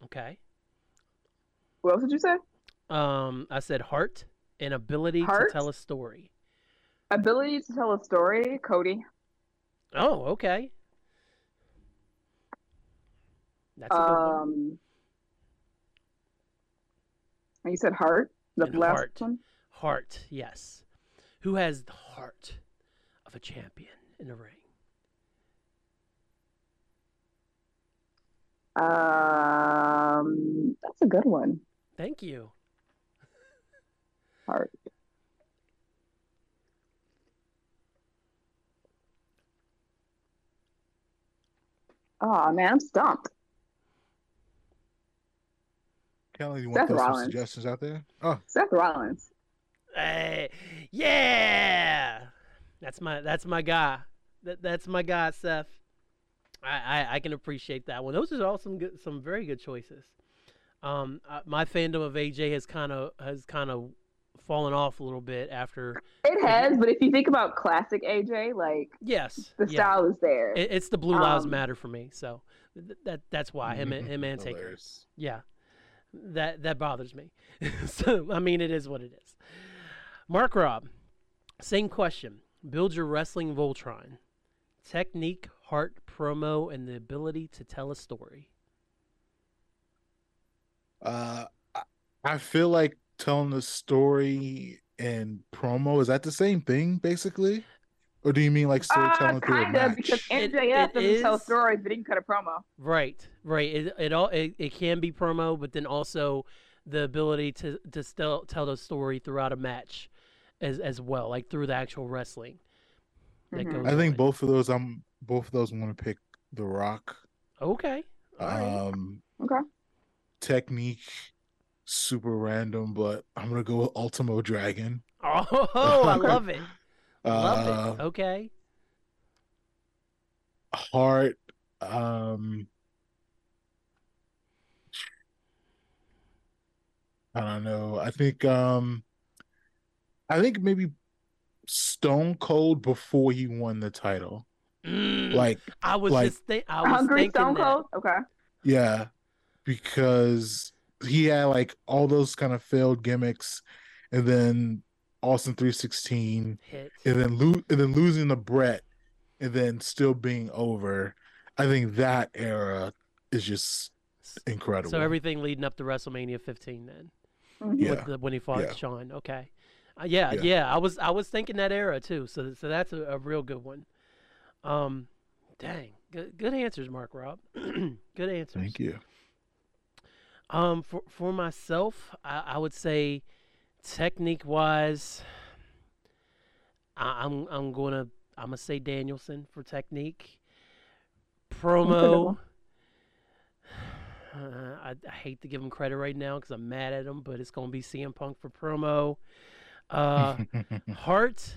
Okay. What else did you say? Um, I said heart and ability Heart? to tell a story. Ability to tell a story. Cody. Oh, okay. That's a good one. Um, you said heart. The And last heart. one. Heart, yes. Who has the heart of a champion in the ring? Um, that's a good one. Thank you. Heart. Oh man, I'm stumped. Kelly, you Seth want to throw some suggestions out there? Oh, Seth Rollins. Hey, yeah, that's my that's my guy. That that's my guy, Seth. I, I I can appreciate that one. Those are all some good, some very good choices. Um, uh, my fandom of AJ has kind of has kind of fallen off a little bit after. It has, but if you think about classic AJ, like Yes, the yeah. style is there. It, it's the Blue Lives Um, Matter for me. So th- that that's why him and him and Taker. Yeah, that that bothers me. so I mean, it is what it is. Mark Rob, same question. Build your wrestling Voltron. Technique, heart, promo, and the ability to tell a story. Uh, I- I feel like telling the story and promo is that the same thing basically, or do you mean like storytelling uh, through a match? because It- MJF it doesn't tell stories, but he can cut a promo. Right, right. It it all it, it can be promo, but then also the ability to to still tell the story throughout a match, as as well, like through the actual wrestling. That Mhm. goes I think on. both of those. I'm both of those. Want to pick The Rock. Okay. All right. Um, Okay. technique, super random, but I'm gonna go with Ultimo Dragon. Oh, I love it. Love Uh, it. Okay. Heart. Um, I don't know. I think um, I think maybe Stone Cold before he won the title. Mm, Like, I was like- just think I was Hungry thinking Stone that. Cold. Okay. yeah, because he had like all those kind of failed gimmicks, and then Austin three sixteen, and then lo- and then losing the Bret, and then still being over. I think that era is just incredible. So everything leading up to WrestleMania 15 then. Mhm. Yeah. with the, when he fought Yeah. Shawn. Okay, uh, yeah, yeah, Yeah. I was I was thinking that era too. So so that's a, a real good one. Um, dang, good good answers, Mark Rob. good answers. Thank you. Um, for for myself, I, I would say technique wise, I, I'm I'm gonna I'm gonna say Danielson for technique. Promo. Uh, I, I hate to give him credit right now because I'm mad at him, but it's gonna be CM Punk for promo. Uh, Heart.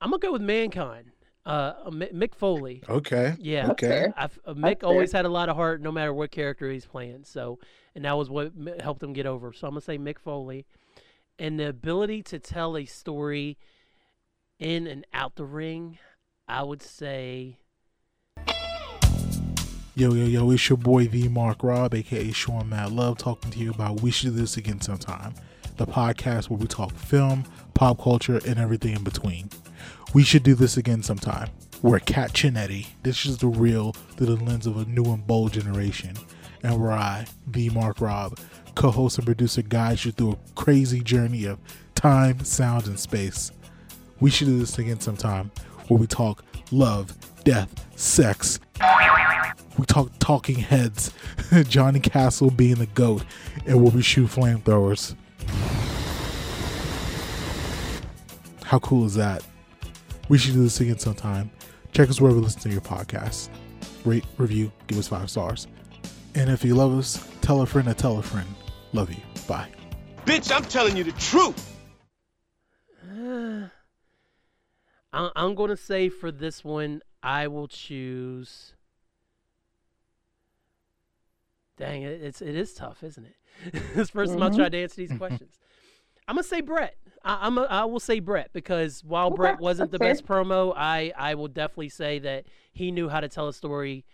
I'm gonna go with Mankind. Uh, uh, Mick Foley. okay. Yeah, Okay. fair. I've, uh, That's Mick fair. always had a lot of heart, no matter what character he's playing. So, and that was what helped him get over. So I'm gonna say Mick Foley, and the ability to tell a story in and out the ring, I would say Yo, yo, yo, it's your boy V Mark Rob, aka Sean Matt Love, talking to you about We Should Do This Again Sometime, the podcast where we talk film, pop culture, and everything in between. We should do this again sometime. We're Cat Chinetti. This is the real through the lens of a new and bold generation. And where I, the Mark Rob, co host and producer, guides you through a crazy journey of time, sound, and space. We should do this again sometime where we talk love, death, sex, we talk talking heads, Johnny Castle being the goat, and where we shoot flamethrowers. How cool is that? We should do this again sometime. Check us wherever you listen to your podcast. Rate, review, give us five stars. And if you love us, tell a friend to tell a friend. Love you. Bye. Bitch, I'm telling you the truth. I- I'm going to say for this one, I will choose. Dang, it, it's it is tough, isn't it? this first time I tried to mm-hmm. answer these questions. I'm gonna say Bret. I, I'm a, I will say Bret because while Okay, Bret wasn't the that's best promo, I I will definitely say that he knew how to tell a story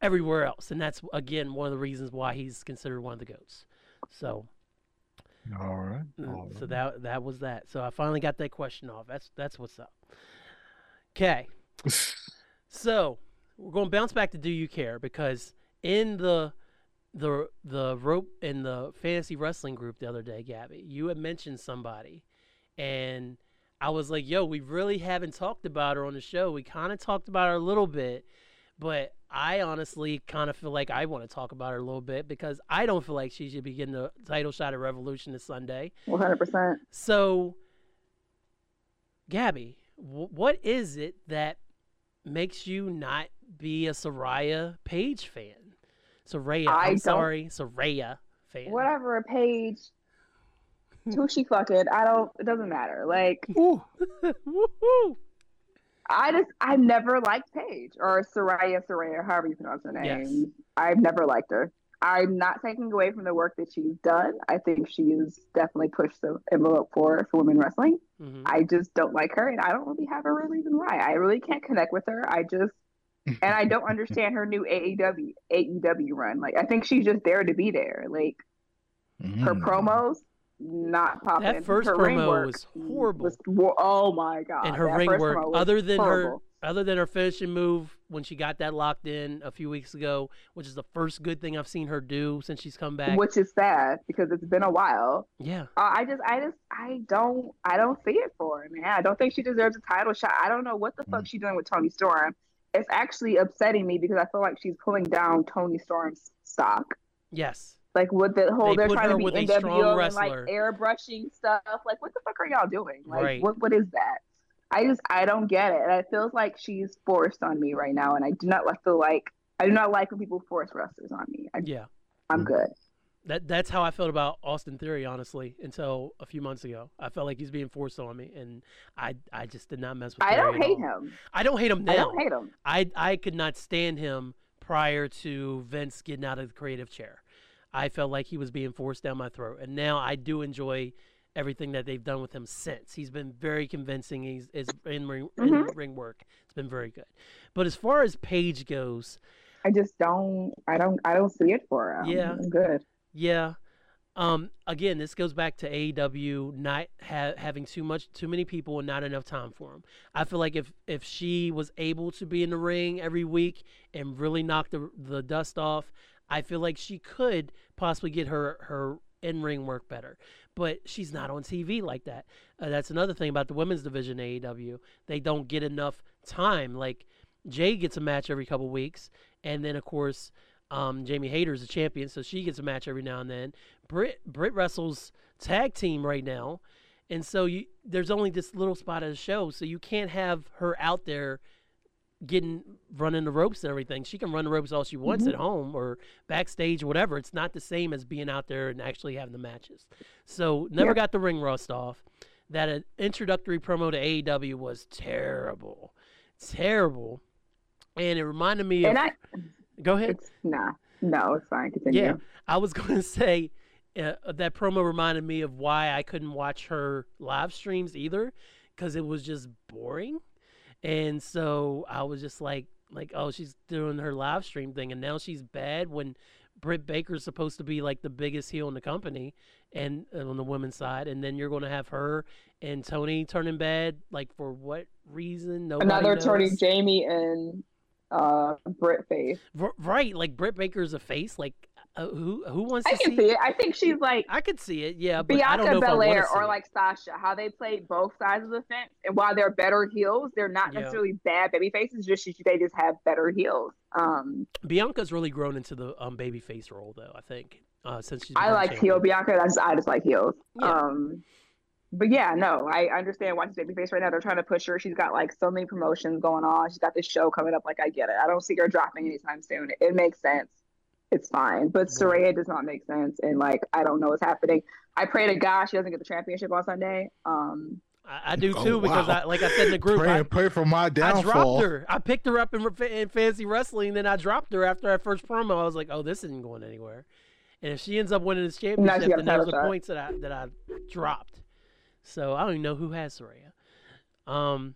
everywhere else, and that's again one of the reasons why he's considered one of the goats. So All right. Mm, So that that was that. So I finally got that question off. That's that's what's up. Okay. So we're going to bounce back to Do You Care because in the the the rope in the fantasy wrestling group the other day, Gabby, you had mentioned somebody, and I was like, "Yo, we really haven't talked about her on the show. We kind of talked about her a little bit, but I honestly kind of feel like I want to talk about her a little bit because I don't feel like she should be getting the title shot at Revolution this Sunday. One hundred percent. So, Gabby, wh- what is it that makes you not be a Saraya Paige fan? Saraya, I I'm sorry, Saraya fan. Whatever a page. Who she fucking? I don't. It doesn't matter. Like I just I've never liked Paige or Saraya Saraya, however you pronounce her name. Yes. I've never liked her. I'm not taking away from the work that she's done. I think she's definitely pushed the envelope for for women wrestling. Mhm. I just don't like her, and I don't really have a real reason why. I really can't connect with her. I just and I don't understand her new AEW AEW run. Like I think she's just there to be there. Like her Mm. promos not popping. That first her promo was horrible. was- oh my god! and her that ring work, other than her, other than her finishing move when she got that locked in a few weeks ago, which is the first good thing I've seen her do since she's come back. which is sad because it's been a while. yeah, Uh, I just, I just, I don't, I don't see it for her, man. I don't think she deserves a title shot. I don't know what the Mm. fuck she's doing with Toni Storm. It's actually upsetting me because I feel like she's pulling down Toni Storm's stock. yes. Like with the whole, They they are trying to be NWO and like airbrushing stuff. Like, what the fuck are y'all doing? Like, Right. what, what is that? I just, I don't get it. And it feels like she's forced on me right now, and I do not like feel like, I do not like when people force wrestlers on me. I, Yeah. I'm mm. good. That that's how I felt about Austin Theory, honestly, until a few months ago. I felt like he's being forced on me, and I I just did not mess with. I Theory don't hate all. him. I don't hate him now. I don't hate him. I I could not stand him prior to Vince getting out of the creative chair. I felt like he was being forced down my throat, and now I do enjoy everything that they've done with him since. He's been very convincing. He's his in ring in Mhm. ring work. It's been very good. But as far as Paige goes, I just don't. I don't. I don't see it for him. Yeah. I'm good. Yeah. Um, again, this goes back to AEW not ha- having too much, too many people and not enough time for them. I feel like if if she was able to be in the ring every week and really knock the the dust off, I feel like she could possibly get her her in ring work better. But she's not on TV like that. Uh, that's another thing about the women's division AEW. They don't get enough time. Like Jay gets a match every couple weeks, and then of course um, Jamie Hayter is a champion, so she gets a match every now and then. Britt Britt wrestles tag team right now, and so you there's only this little spot of the show, so you can't have her out there getting running the ropes and everything. She can run the ropes all she wants at home or backstage or whatever. It's not the same as being out there and actually having the matches. So never Yeah. got the ring rust off. That uh, introductory promo to AEW was terrible, terrible, and it reminded me of. I, go ahead. it's nah, no, it's fine. Continue. Yeah, I was going to say uh, that promo reminded me of why I couldn't watch her live streams either, because it was just boring, and so I was just like, like, oh, she's doing her live stream thing, and now she's bad when Britt Baker's supposed to be like the biggest heel in the company, and uh, on the women's side, and then you're going to have her and Toni turning bad, like for what reason? Nobody Another knows. turning Jamie and uh Britt face. Right, like Britt Baker's a face. Like uh, who who wants I to can see it. I think she's like I could see it, yeah, but I don't Bianca know if I wanna Belair or like Sasha, how they play both sides of the fence, and while they're better heels, they're not Yeah. necessarily bad baby faces. Just they just have better heels. Um, Bianca's really grown into the um baby face role though. I think uh, since she's I like heel. Bianca. That's I just like heels. Yeah. Um, but yeah, no, I understand why she's babyface right now. They're trying to push her. She's got like so many promotions going on. She's got this show coming up. Like I get it. I don't see her dropping anytime soon. It, makes sense. It's fine. But Saraya does not make sense, and like I don't know what's happening. I pray to God she doesn't get the championship on Sunday. Um, I, I do Oh, too because. I like I said in the group. Pray, I, pray for my downfall. I dropped her. I picked her up in, in fancy wrestling, then I dropped her after our first promo. I was like, "Oh, this isn't going anywhere." And if she ends up winning this championship, then a title there's the shot. points that I that I dropped. So I don't even know who has Saraya. Um,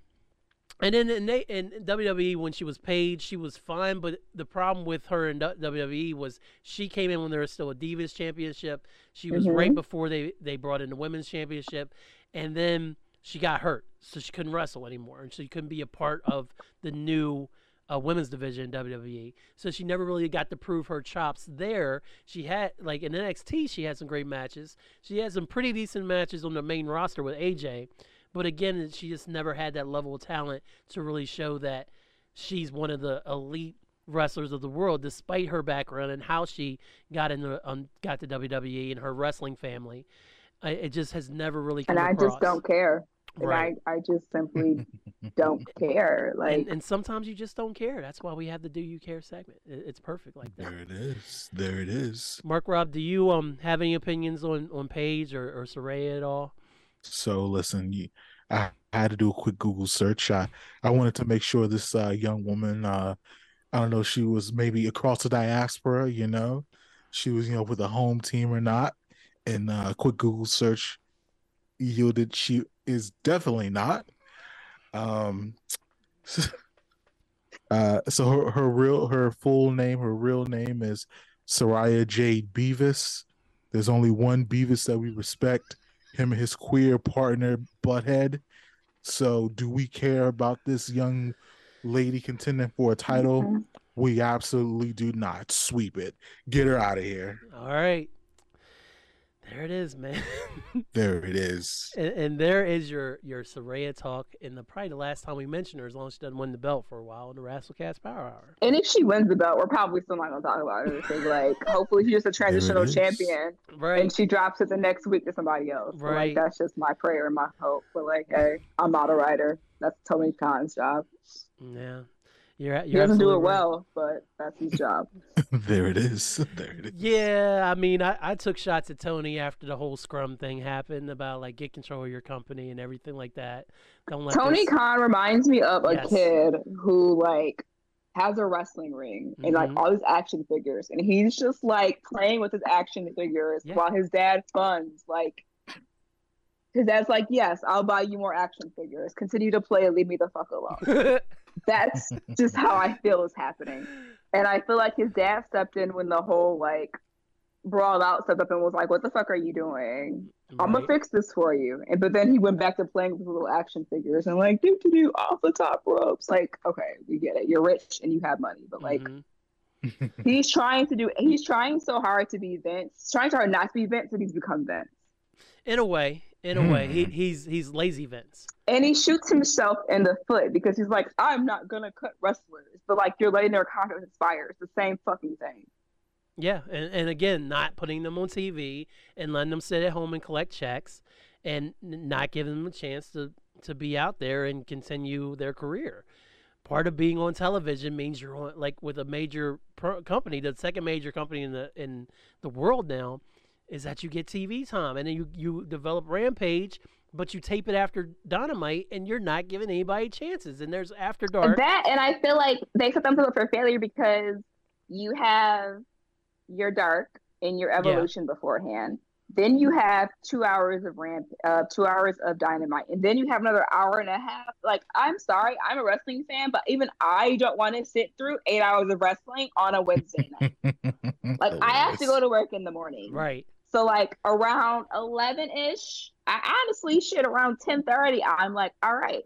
and then in, in WWE when she was Paige, she was fine. But the problem with her in WWE was she came in when there was still a Divas Championship. She was Mhm. right before they they brought in the Women's Championship, and then she got hurt, so she couldn't wrestle anymore, and she couldn't be a part of the new uh, women's division in WWE. So she never really got to prove her chops there. She had like in NXT, she had some great matches. She had some pretty decent matches on the main roster with AJ, but again, she just never had that level of talent to really show that she's one of the elite wrestlers of the world, despite her background and how she got into um, got to WWE and her wrestling family. I, it just has never really come and I across. just don't care. And Right. I, I just simply don't care. Like and, and sometimes you just don't care. That's why we have the "Do You Care" segment. It, it's perfect like that. There it is. There it is. Mark Rob, do you um have any opinions on on Paige or, or Saraya at all? So listen, you, I had to do a quick Google search. I, I wanted to make sure this uh, young woman, uh, I don't know, she was maybe across the diaspora, you know, she was, you know, with a home team or not. And uh, a quick Google search yielded she is definitely not. Um, uh, so her, her real, her full name, her real name is Saraya Jade Beavis. There's only one Beavis that we respect him and his queer partner Butthead. So, do we care about this young lady contending for a title? Mhm. We absolutely do not. Sweep it. Get her out of here. All right, there it is, man. There it is. and, and there is your your Saraya talk. And the probably the last time we mentioned her, as long as she doesn't win the belt for a while in the WrestleCast Power Hour. And if she wins the belt, we're probably still not gonna talk about her. Because like, hopefully, she's just a transitional champion, Right. and she drops it the next week to somebody else. So, Right. like, that's just my prayer and my hope. But like, hey, I'm not a writer. That's Tony Khan's job. yeah. You're, you're He doesn't do it right. well, but that's his job. there it is. There it is. Yeah, I mean, I, I took shots at Tony after the whole Scrum thing happened about like get control of your company and everything like that. Don't let Tony this- Khan reminds me of a Yes. kid who like has a wrestling ring and like Mhm. all these action figures, and he's just like playing with his action figures Yeah. while his dad funds like. His dad's like, yes, I'll buy you more action figures. Continue to play and leave me the fuck alone. That's just how I feel is happening. And I feel like his dad stepped in when the whole like brawl out stepped up and was like, What the fuck are you doing? I'm gonna Right. fix this for you. And but then he went back to playing with little action figures and like do do do off the top ropes. Like, okay, we get it. You're rich and you have money, but like Mhm. he's trying to do he's trying so hard to be Vince. He's trying so hard not to be Vince that he's become Vince. in a way, in a way, he, mm. he's he's lazy Vince. And he shoots himself in the foot because he's like, I'm not gonna cut wrestlers, but like you're letting their contract expire. It's the same fucking thing. Yeah, and, and again, not putting them on TV and letting them sit at home and collect checks, and not giving them a chance to to be out there and continue their career. Part of being on television means you're on like with a major pro- company, the second major company in the in the world now, is that you get TV time, and then you you develop Rampage, but you tape it after Dynamite, and you're not giving anybody chances. And there's After Dark. That and I feel like they set themselves up for failure because you have your dark and your Elevation beforehand. Then you have two hours of ramp, uh, two hours of dynamite, and then you have another hour and a half. Like, I'm sorry, I'm a wrestling fan, but even I don't want to sit through eight hours of wrestling on a Wednesday night. Like, I have to go to work in the morning. Right. So like around eleven ish, I honestly shit around ten thirty. I'm like, all right,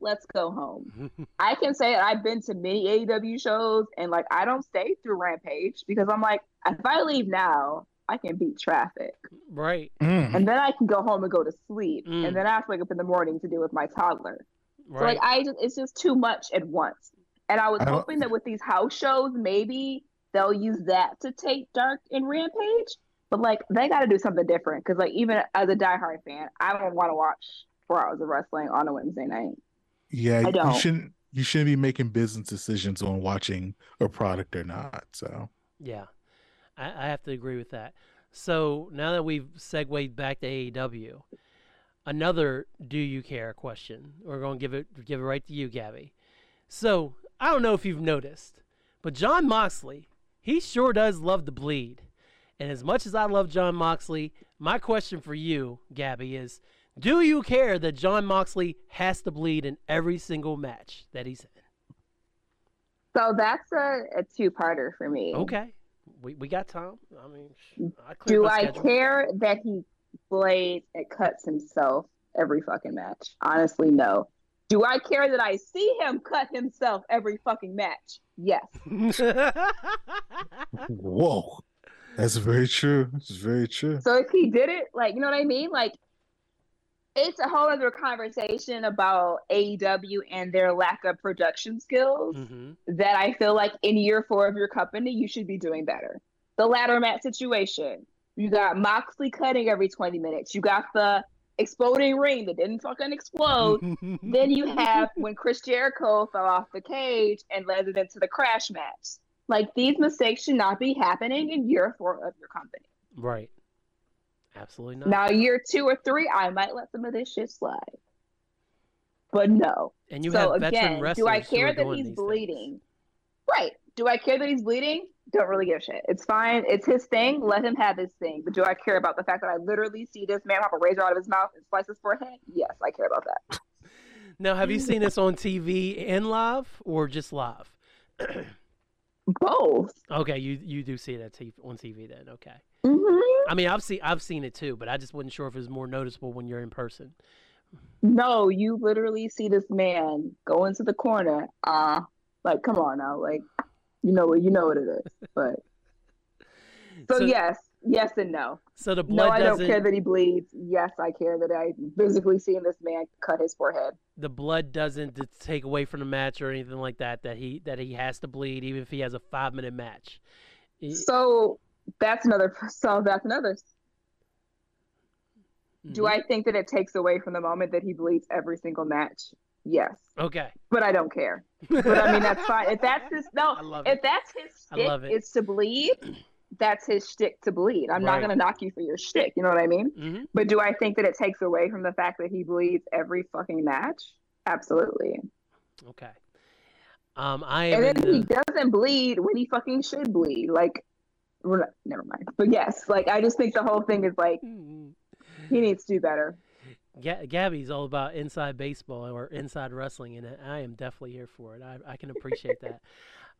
let's go home. I can say I've been to many AEW shows and like I don't stay through Rampage because I'm like, if I leave now, I can beat traffic. right. Mm. And then I can go home and go to sleep. Mm. And then I have to wake up in the morning to deal with my toddler. Right. So like I just it's just too much at once. And I was I hoping that with these house shows, maybe they'll use that to take Dark and Rampage. But like they got to do something different because like even as a diehard fan, I don't want to watch four hours of wrestling on a Wednesday night. Yeah, I you don't. shouldn't you shouldn't be making business decisions on watching a product or not. So Yeah, I, I have to agree with that. So now that we've segued back to AEW, another "Do you care?" question. We're going to give it give it right to you, Gabby. So I don't know if you've noticed, but Jon Moxley, he sure does love to bleed. And as much as I love Jon Moxley, my question for you, Gabby, is: Do you care that Jon Moxley has to bleed in every single match that he's in? So that's a, a two parter for me. Okay, we, we got time. I mean, I Do I schedule. care that he blades and cuts himself every fucking match? Honestly, no. Do I care that I see him cut himself every fucking match? Yes. whoa, that's very true. It's very true. So if he did it, like, you know what I mean? Like, it's a whole other conversation about AEW and their lack of production skills hmm that I feel like in year four of your company, you should be doing better. The ladder mat situation. You got Moxley cutting every 20 minutes. You got the exploding ring that didn't fucking explode. then you have when Chris Jericho fell off the cage and led it into the crash match. Like these mistakes should not be happening in year four of your company. right. Absolutely not. Now, year two or three, I might let some of this shit slide. But no. and you so have veteran again, do I care that he's bleeding? things. Right. Do I care that he's bleeding? Don't really give a shit. It's fine. It's his thing. Let him have his thing. But do I care about the fact that I literally see this man pop a razor out of his mouth and slice his forehead? Yes, I care about that. Now, have you seen this on TV and live, or just live? Both. Okay, you you do see that on TV then. Okay. Mm-hmm. I mean, I've seen I've seen it too, but I just wasn't sure if it was more noticeable when you're in person. No, you literally see this man go into the corner. Uh like, come on now, like, you know what you know what it is. But so, So- yes, yes and no. So the blood. No, I don't doesn't care that he bleeds. Yes, I care that I physically seen this man cut his forehead. the blood doesn't take away from the match or anything like that. That he that he has to bleed even if he has a five minute match. So that's another. So that's another. Do Mhm. I think that it takes away from the moment that he bleeds every single match? Yes, Okay. but I don't care. But I mean, that's fine. If that's his no, I love if it. that's his I shtick love it. is to bleed, that's his shtick to bleed. I'm Right. not gonna knock you for your shtick. You know what I mean? hmm But do I think that it takes away from the fact that he bleeds every fucking match? Absolutely. Okay. Um, I And then he doesn't bleed when he fucking should bleed. Like, not- never mind. But yes, like I just think the whole thing is like he needs to do better. Ga- Gabby's all about inside baseball or inside wrestling, and I am definitely here for it. I, I can appreciate that.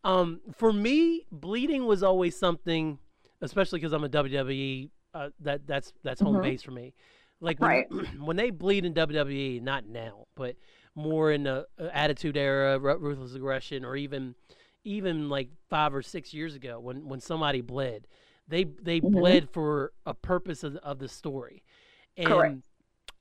Um, for me, bleeding was always something, especially because I'm a WWE. Uh, that that's that's home Mhm. base for me. Like when, Right. when they bleed in WWE, not now, but more in the uh, Attitude Era, Ruthless Aggression, or even even like five or six years ago when when somebody bled, they they Mhm. bled for a purpose of, of the story, and Correct.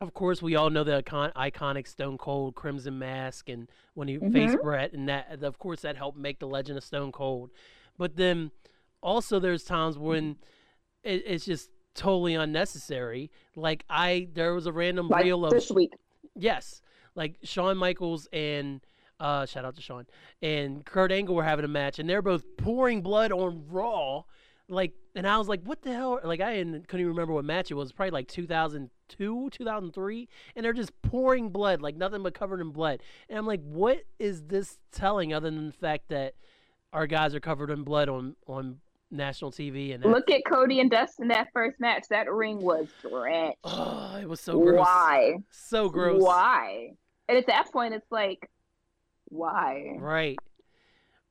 of course we all know the icon- iconic Stone Cold Crimson Mask, and when he faced Mhm. Bret, and that of course that helped make the legend of Stone Cold, but then also there's times when it, it's just totally unnecessary. Like I, there was a random Like reel of this week. Yes, like Shawn Michaels and uh, shout out to Shawn and Kurt Angle were having a match, and they're both pouring blood on Raw. Like, and I was like, "What the hell?" Like, I didn't, couldn't even remember what match it was. Probably like 2002, 2003, and they're just pouring blood, like nothing but covered in blood. And I'm like, "What is this telling?" Other than the fact that our guys are covered in blood on on national TV and Look at Cody and Dustin that first match. That ring was drenched. Oh, it was so gross. Why? So gross. Why? And at that point, it's like, why? Right.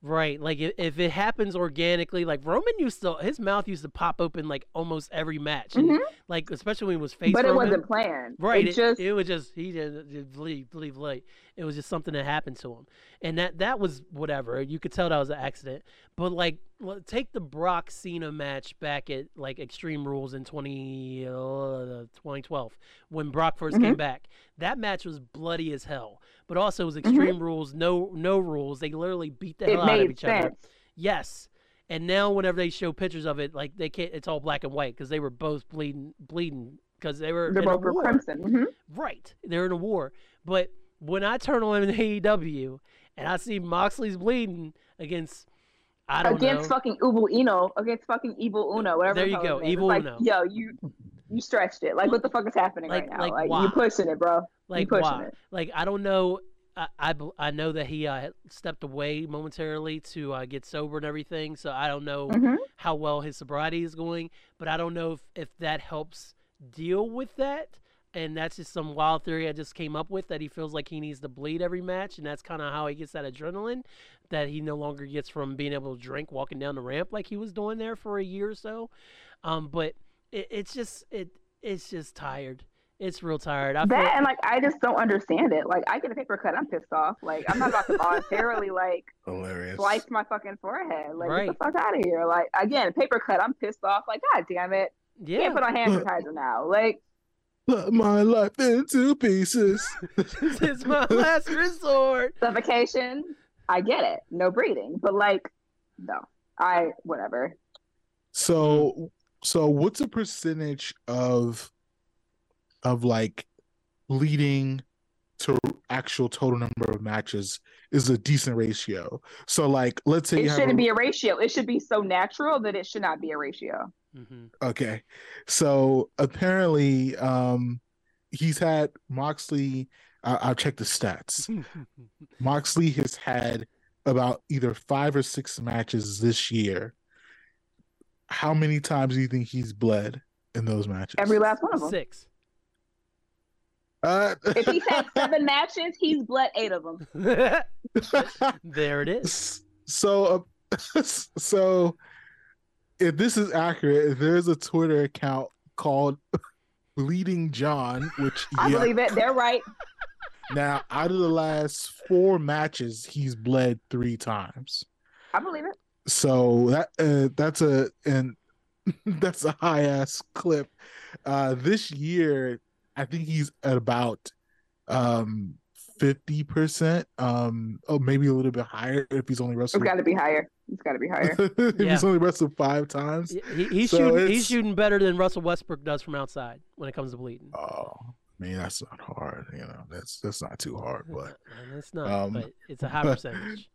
Right. Like if, if it happens organically, like Roman used to, his mouth used to pop open like almost every match. And, Mhm. Like especially when he was facing. But it Roman. wasn't planned. Right. It It, just it was just he didn't just believe believe late. It was just something that happened to him, and that that was whatever. You could tell that was an accident. But like, take the Brock Cena match back at like Extreme Rules in 20, uh, 2012 when Brock 1st came Mhm. back. That match was bloody as hell. But also it was Mhm. Extreme Rules, no no rules. They literally beat the it hell out of each other. sense. Yes. And now whenever they show pictures of it, like they can't, it's all black and white because they were both bleeding, bleeding because they were They're both crimson. hmm Right. They're in a war. But when I turn on AEW and I see Moxley's bleeding against, I don't know Against know. fucking Evil Uno, against fucking Evil Uno, whatever. There you go, his name is. Evil like, Uno. Yo, you you stretched it. Like, what the fuck is happening Like- right now? like Like, you pushing it, bro. like pushing why? it. Like I don't know. I I, I know that he uh, stepped away momentarily to uh, get sober and everything. So I don't know hmm how well his sobriety is going, but I don't know if, if that helps deal with that. And that's just some wild theory I just came up with that he feels like he needs to bleed every match, and that's kind of how he gets that adrenaline that he no longer gets from being able to drink walking down the ramp like he was doing there for a year or so. Um, but it, it's just it it's just tired. It's real tired. I That feel, and like I just don't understand it. Like I get a paper cut, I'm pissed off. Like I'm not about to voluntarily like Hilarious. slice my fucking forehead. Like Right. get the fuck out of here. Like again, paper cut, I'm pissed off. Like god damn it, yeah, can't put on hand sanitizer now. Like Cut my life into pieces. this is my last resort. suffocation. I get it, no breathing, but like no, I whatever. So, so what's a percentage of of like leading to actual total number of matches is a decent ratio? So, like, let's say It you shouldn't a- be a ratio. It should be so natural that it should not be a ratio. Mm-hmm. Okay. So apparently, um, he's had Moxley. I- I'll check the stats. Moxley has had about either five or six matches this year. How many times do you think he's bled in those matches? Every last one of them. Six. Uh, If he's had seven matches, he's bled eight of them. there it is. So uh, so if this is accurate there's a twitter account called bleeding john which I yeah, believe it. They're right. now out of the last four matches he's bled three times I believe it. So that uh, that's a and that's a high ass clip uh this year i think he's at about um 50% um oh maybe a little bit higher if he's only It's wrestled got to be higher. It's got to be higher. if Yeah. he's only wrestled five times. He, he's So shooting. it's- He's shooting better than Russell Westbrook does from outside when it comes to bleeding. Oh, I mean that's not hard, you know. That's that's not too hard, but it's not, um, but it's a high percentage.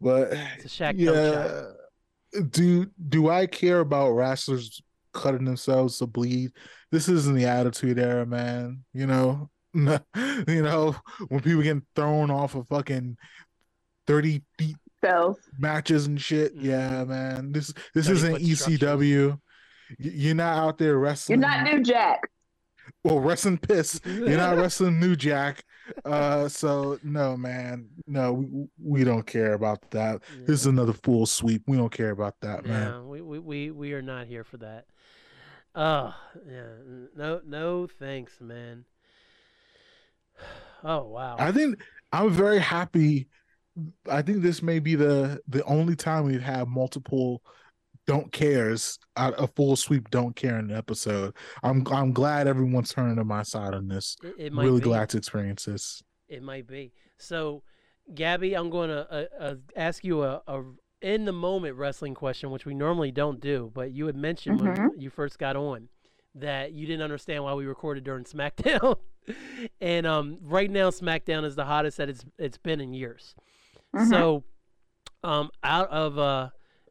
But It's a Shaq yeah. Do do I care about wrestlers cutting themselves to bleed? This isn't the attitude era, man. You know, you know when people get thrown off of fucking thirty feet So matches and shit. Mhm. Yeah, man. This this 30 isn't. ECW. Y- You're not out there wrestling. you're not New Jack. well, wrestling piss. You're not wrestling New Jack. Uh, so no, man, no, we, we don't care about that. This is another full sweep. We don't care about that, man. Yeah, we, we, we, we are not here for that. Oh, yeah. No, no thanks, man. Oh, wow. I think I'm very happy. I think this may be the the only time we've had multiple don't cares a full sweep don't care in an episode. I'm I'm glad everyone's turning to my side on this. it, it might Really be. glad to experience this. It might be. So, Gabby, I'm going to uh, uh, ask you a, a in the moment wrestling question, which we normally don't do, but you had mentioned when Mhm. you first got on that you didn't understand why we recorded during SmackDown. and um, right now, SmackDown is the hottest that it's it's been in years. Mhm. So, um, out of uh,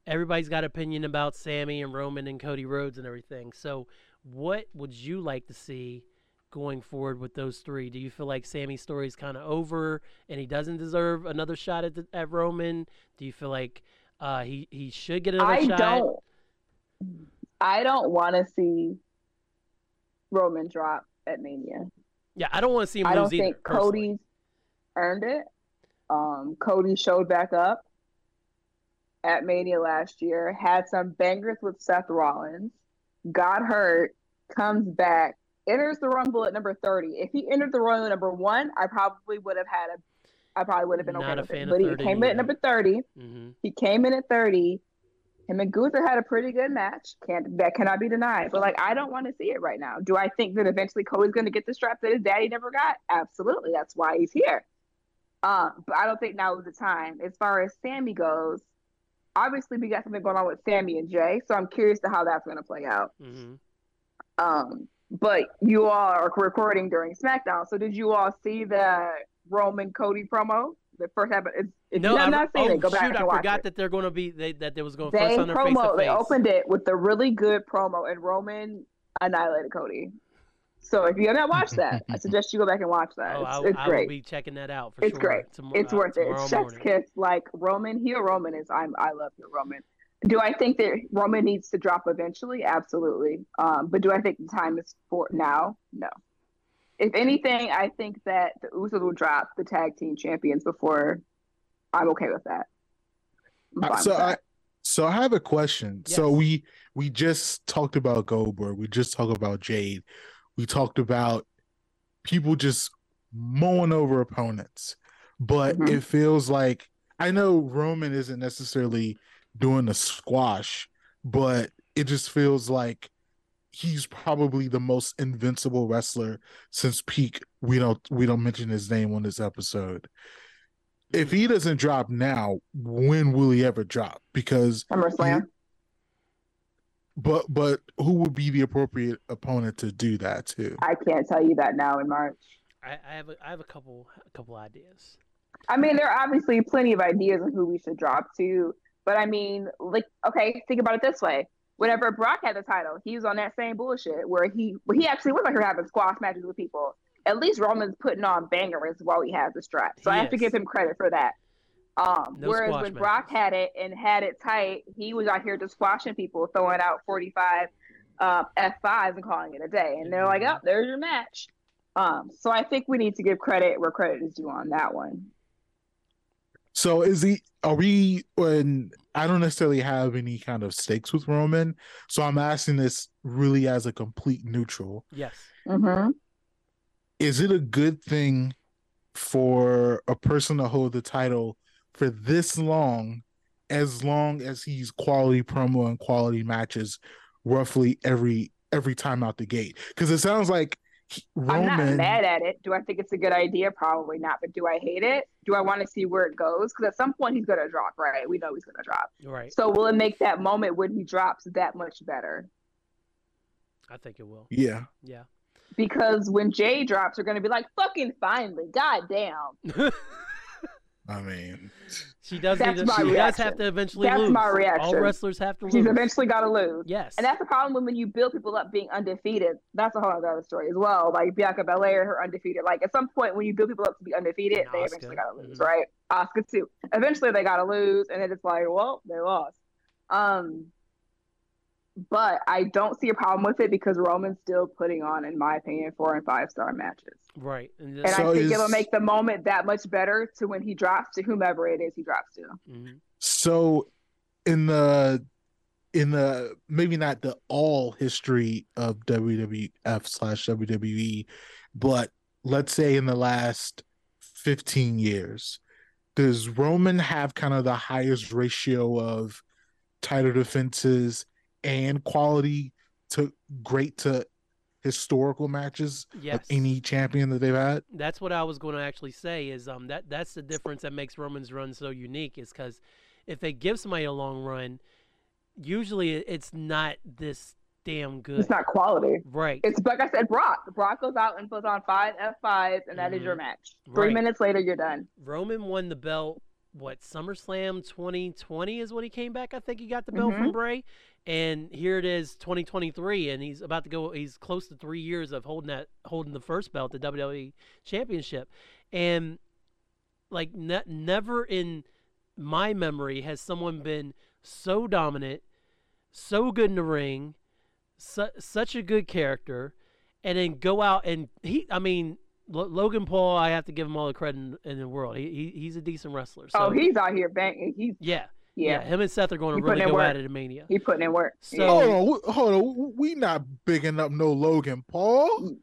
everybody's got opinion about Sami and Roman and Cody Rhodes and everything. So, what would you like to see going forward with those three? Do you feel like Sami's story is kind of over and he doesn't deserve another shot at the, at Roman? Do you feel like uh, he he should get another I shot? don't. I don't want to see Roman drop at Mania. Yeah, I don't want to see him I lose don't either. think personally. Cody's earned it. Um, Cody showed back up at Mania last year, had some bangers with Seth Rollins, got hurt, comes back, enters the Rumble at number 30. If he entered the Rumble at number one, I probably would have had a I probably would have been Not okay a with fan it. of But he 30 came in at number 30. Mhm. He came in at 30. Him and Gunther had a pretty good match. Can't that cannot be denied. But like I don't want to see it right now. Do I think that eventually Cody's gonna get the strap that his daddy never got? Absolutely. That's why he's here. Um, but I don't think now is the time. As far as Sami goes, obviously we got something going on with Sami and Jey, so I'm curious to how that's gonna play out. Mhm. Um, but you all are recording during SmackDown, so did you all see the Roman Cody promo? The first half. If, if No, I'm not saying oh it, go back shoot! and I forgot it. that they're going to be they, that there was going They first on their to promo. They opened it with the really good promo, and Roman annihilated Cody. So if you have not watched that, I suggest you go back and watch that. Oh, it's I, it's I great. will be checking that out for it's sure. great. tomo- it's uh, worth it. tomorrow It's Chef's kiss. Like Roman, heel Roman is. I'm. I love heel Roman. Do I think that Roman needs to drop eventually? Absolutely. Um, but do I think the time is for now? No. If anything, I think that the Usos will drop the tag team champions before. I'm okay with that. Uh, so with I so I have a question. So we we just talked about Goldberg. We just talked about Jade. We talked about people just mowing over opponents. But Mhm. it feels like I know Roman isn't necessarily doing a squash, but it just feels like he's probably the most invincible wrestler since peak. We don't we don't mention his name on this episode. If he doesn't drop now, when will he ever drop? Because SummerSlam. But but who would be the appropriate opponent to do that to? I can't tell you that now in March. I, I have a, I have a couple a couple ideas. I mean, there are obviously plenty of ideas on who we should drop to, but I mean, like, okay, think about it this way: whenever Brock had the title, he was on that same bullshit where he well, he actually was like having squash matches with people. At least Roman's putting on bangers while he has the strap, so He I have to give him credit for that. Um, No whereas squash when Brock had it and had it tight, he was out here just squashing people, throwing out forty five uh, F5s and calling it a day. And they're like, Mhm. oh, there's your match. Um, so I think we need to give credit where credit is due on that one. So is he? Are we? When I don't necessarily have any kind of stakes with Roman, so I'm asking this really as a complete neutral. Yes. Mm-hmm. Is it a good thing for a person to hold the title for this long, as long as he's quality promo and quality matches, roughly every every time out the gate? Because it sounds like he- I'm not mad at it. Do I think it's a good idea? Probably not. But do I hate it? Do I want to see where it goes? Because at some point he's going to drop, right? We know he's going to drop. Right. So will it make that moment when he drops that much better? I think it will. Yeah. Yeah. Because when Jay drops, they're going to be like, fucking finally, goddamn. I mean, she does. That's need to, my she does have to eventually That's lose. my All reaction. wrestlers have to lose. She's eventually got to lose. Yes. And that's the problem when, when you build people up being undefeated. That's a whole other story as well. Like Bianca Belair, her undefeated. Like at some point when you build people up to be undefeated, And they Asuka. eventually got to lose, Mhm. right? Oscar too. Eventually they got to lose, and then it's like, well, they lost. Um, but I don't see a problem with it because Roman's still putting on, in my opinion, four and five star matches, right. And, and So I think is- it'll make the moment that much better to when he drops to whomever it is he drops to. Mhm. So in the in the maybe not the all history of WWF slash WWE, but let's say in the last 15 years, does Roman have kind of the highest ratio of title defenses and quality to great to historical matches Yes. of any champion that they've had? that's what I was going to actually say. Is um that that's the difference that makes Roman's run so unique. Is because if they give somebody a long run, usually it's not this damn good. It's not quality. right. It's like I said, Brock. Brock goes out and puts on five F5s, and that is your match. Three Mm-hmm. Right. minutes later, you're done. Roman won the belt. What SummerSlam 2020 is when he came back. I think he got the belt from Mhm. Bray, and here it is 2023, and he's about to go. He's close to three years of holding that holding the first belt, the WWE Championship, and like ne- never in my memory has someone been so dominant, so good in the ring, su- such a good character, and then go out and he. I mean, Lo- Logan Paul. I have to give him all the credit in, in the world. He, he he's a decent wrestler. So oh, he's out here banging. He's yeah, yeah. Him and Seth are going He to really putting in go work. at it at Mania. He putting in work. So- Yeah. Hold on, we- hold on. We not bigging up no Logan Paul.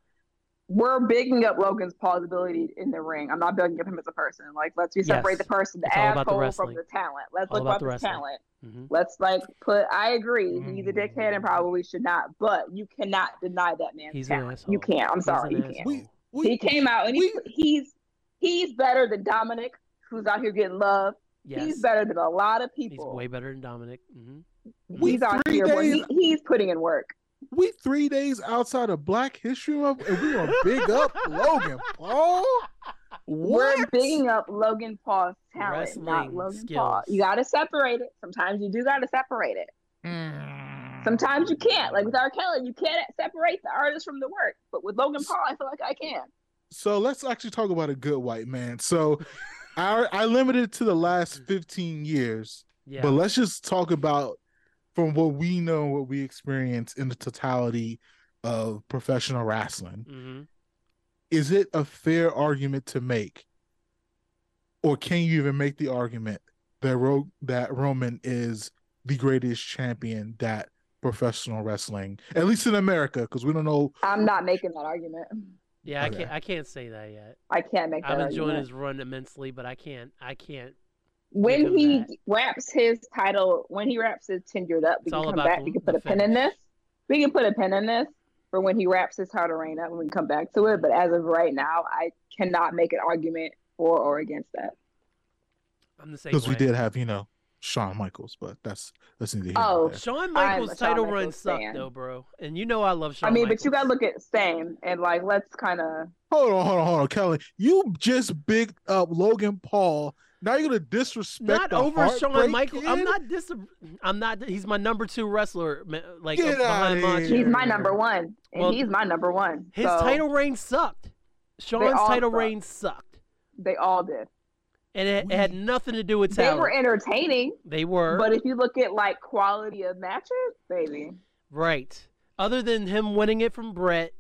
we're bigging up Logan's Paul's ability in the ring. I'm not bigging up him as a person. Like, let's just separate Yes. the person, the It's all about the asshole from the talent. Let's All look about about the the wrestling. talent. Mhm. Let's like put. I agree. He's a Mm. dickhead and probably should not. But you cannot deny that man's He's an talent. You can't. I'm He's sorry. You can't. We, we, he came out and he, we- he's he's better than Dominic, who's out here getting love. Yes, He's better than a lot of people. He's way better than Dominic. hmm we He's out three here. Days, he, he's putting in work. we three days outside of Black History Month, and we gonna big up Logan Paul. What? We're bigging up Logan Paul's talent, not Wrestling Logan Paul. You got to separate it. Sometimes you do got to separate it. Mm. Sometimes you can't. Like with R. Kelly, you can't separate the artist from the work. But with Logan Paul, I feel like I can. So let's actually talk about a good white man. So I I limited it to the last 15 years, Yeah. but let's just talk about from what we know, what we experience in the totality of professional wrestling. hmm Is it a fair argument to make, or can you even make the argument that Ro- that Roman is the greatest champion that professional wrestling, at least in America, because we don't know I'm not making that argument. Yeah, I can't. I can't say that yet. I can't make that I'm enjoying argument. his run immensely, but I can't. I can't. when he that. wraps his title, when he wraps his tenured up, we It's can come back. the- We can put a pin in this. We can put a pin in this for when he wraps his title reign up, and we can come back to it. But as of right now, I cannot make an argument for or against that. I'm the same because we did have you know Shawn Michaels, but that's that's neither here nor Oh, there. Shawn I'm Michaels' a Shawn title run Michaels sucked fan. though, bro. And you know I love Shawn. I mean, but you gotta look at same and like let's kind of. Hold on, hold on, hold on, Kelly. You just bigged up Logan Paul. Now you're gonna disrespect not the over Shawn Heartbreak Michaels. I'm not dis. I'm not. He's my number two wrestler. Like Get behind outta here. He's my number one, and Well, he's my number one. His so title reign sucked. Shawn's title suck. reign sucked, They all did. And it, it had nothing to do with talent. They were entertaining, They were. but if you look at like quality of matches, baby, Right. Other than him winning it from Bret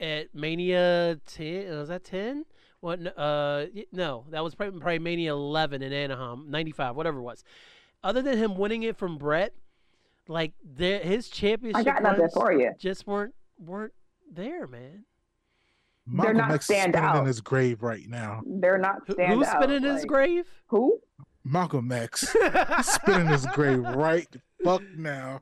at Mania 10, was that 10? What? Uh, no, that was probably, probably Mania 11 in Anaheim, 95, whatever it was. Other than him winning it from Bret, like there, his championship I got nothing runs for you. just weren't weren't there, man. Malcolm they're not X is stand spinning in his grave right now. They're not Who, stand who's out, spinning his like- grave? Who? Malcolm X He's spinning his grave right fuck now.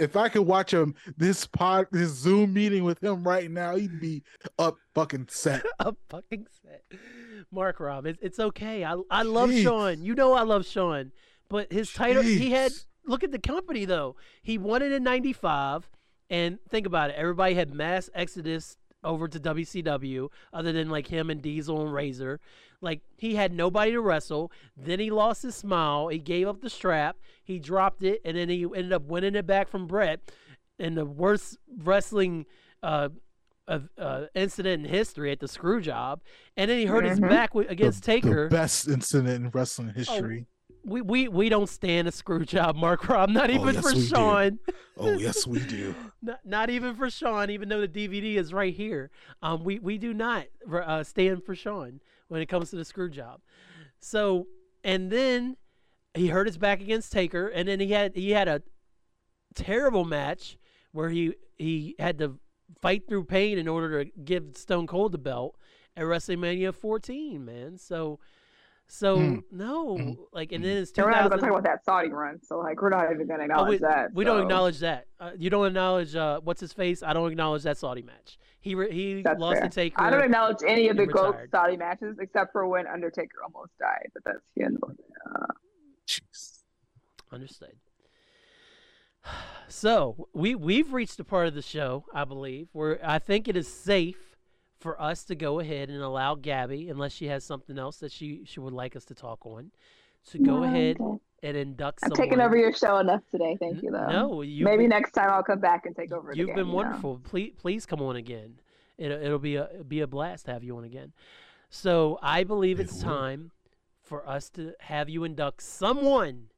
If I could watch him this pod this Zoom meeting with him right now, he'd be up fucking set. a fucking set. Mark Rob, it's, it's okay. I I love Jeez. Shawn. You know I love Shawn. But his title, he had. Look at the company though. He won it in '95, and think about it. Everybody had mass exodus over to WCW, other than like him and Diesel and Razor. Like he had nobody to wrestle. Then he lost his smile. He gave up the strap. He dropped it, and then he ended up winning it back from Bret. In the worst wrestling uh, of uh, incident in history at the screw job, and then he hurt his Mhm. back wi- against the, Taker. The best incident in wrestling history. We, we we don't stand a screw job, Mark Rob. Not even Oh, even yes, for we do. Shawn. Oh, yes, we do. Not, not even for Shawn. Even though the DVD is right here, um, we we do not uh, stand for Shawn when it comes to the screw job. So and then he hurt his back against Taker, and then he had he had a terrible match where he he had to fight through pain in order to give Stone Cold the belt at WrestleMania 14, man. So so Mm. no, Mm. like and then it's And we're not even 2000. talk about that Saudi run, so like we're not even gonna Oh, acknowledge we, that. we don't acknowledge that. Uh, you don't acknowledge uh, what's his face. I don't acknowledge that Saudi match. He re- he That's lost fair. to Taker. I don't acknowledge any of the and GOAT. Saudi matches except for when Undertaker almost died, but that's you know. Jeez. Understood. So we we've reached a part of the show, I believe, where I think it is safe for us to go ahead and allow Gabby, unless she has something else that she she would like us to talk on, to go No, ahead good. and induct I'm someone. taking over your show enough today. Thank you, though. No, you Maybe next time I'll come back and take over. it You've again, been you know? wonderful. Please, please come on again. It'll, it'll be a it'll be a blast to have you on again. So I believe it's will. time for us to have you induct someone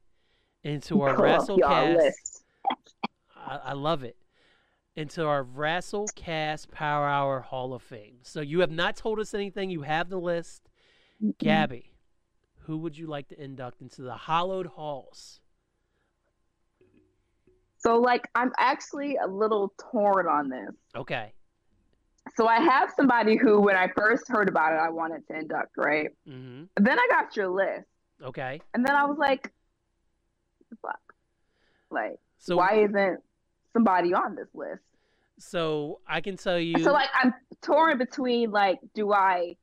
into our Pull up oh, y'all WrestleCast. I, I love it. Into our Cast Power Hour Hall of Fame. So you have not told us anything. You have the list. Gabby, who would you like to induct into the Hollowed Halls? So like I'm actually a little torn on this. Okay. So I have somebody who, when I first heard about it, I wanted to induct, right? Mm-hmm. Then I got your list, Okay. and then I was like, the fuck? Like, So why isn't somebody on this list?" so I can tell you. So like I'm torn between like, do I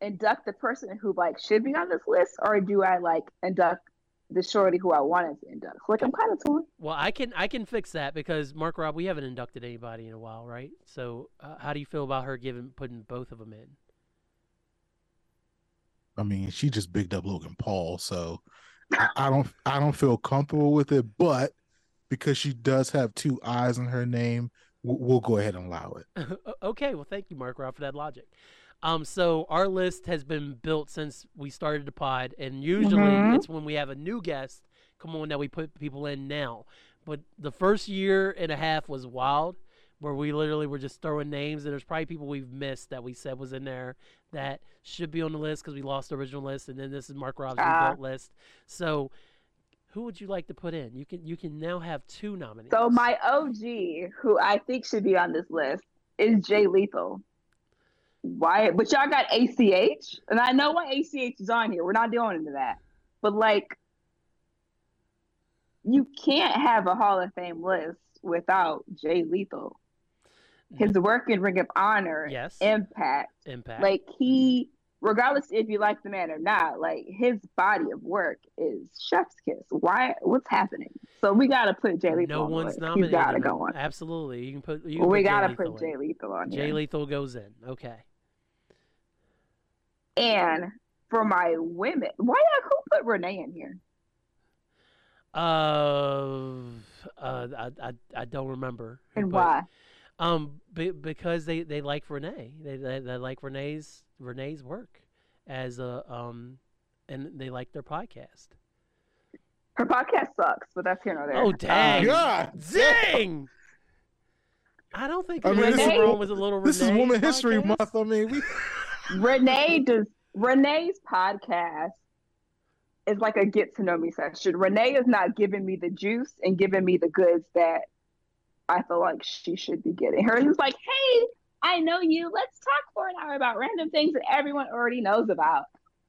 induct the person who like should be on this list, or do I like induct the shorty who I wanted to induct? So, like I'm kind of torn. Well, I can I can fix that because Mark Rob, we haven't inducted anybody in a while, right? So uh, how do you feel about her giving putting both of them in? I mean, she just bigged up Logan Paul, so I, I don't I don't feel comfortable with it. But because she does have two eyes in her name, we'll, we'll go ahead and allow it. okay, well, thank you, Mark Rob, for that logic. Um, so our list has been built since we started the pod, and usually Mhm. it's when we have a new guest come on that we put people in now. But the first year and a half was wild, where we literally were just throwing names, and there's probably people we've missed that we said was in there that should be on the list because we lost the original list, and then this is Mark Rob's Ah. rebuilt list. So, who would you like to put in? You can you can now have two nominees. So my OG, who I think should be on this list, is Jay Lethal. Why? But y'all got ACH, and I know why ACH is on here. We're not doing into that, but like, you can't have a Hall of Fame list without Jay Lethal. Mm-hmm. His work in Ring of Honor, yes, Impact, impact. like he, mm-hmm. Regardless if you like the man or not, like his body of work is chef's kiss. Why? What's happening? So we gotta put Jay Lethal. no on one's nominated. He's gotta him. go on. Absolutely, you can put. You can we put Jay gotta Lethal put. Jay Lethal on Jay here. Lethal goes in. Okay. And for my women, why not who put Renee in here? Uh, uh, I, I, I don't remember. And why? Um, be, because they, they like Renee. They, they they like Renee's Renee's work as a um, and they like their podcast. Her podcast sucks, but that's here nor there. Oh dang! God, Dang! I don't think I there's mean, this anything is- wrong with a little. this is Renee Woman History podcast. Month. I mean, we Um, Renee does Renee's podcast is like a get to know me session. Renee is not giving me the juice and giving me the goods that I feel like she should be getting. Her is like, hey, I know you. Let's talk for an hour about random things that everyone already knows about.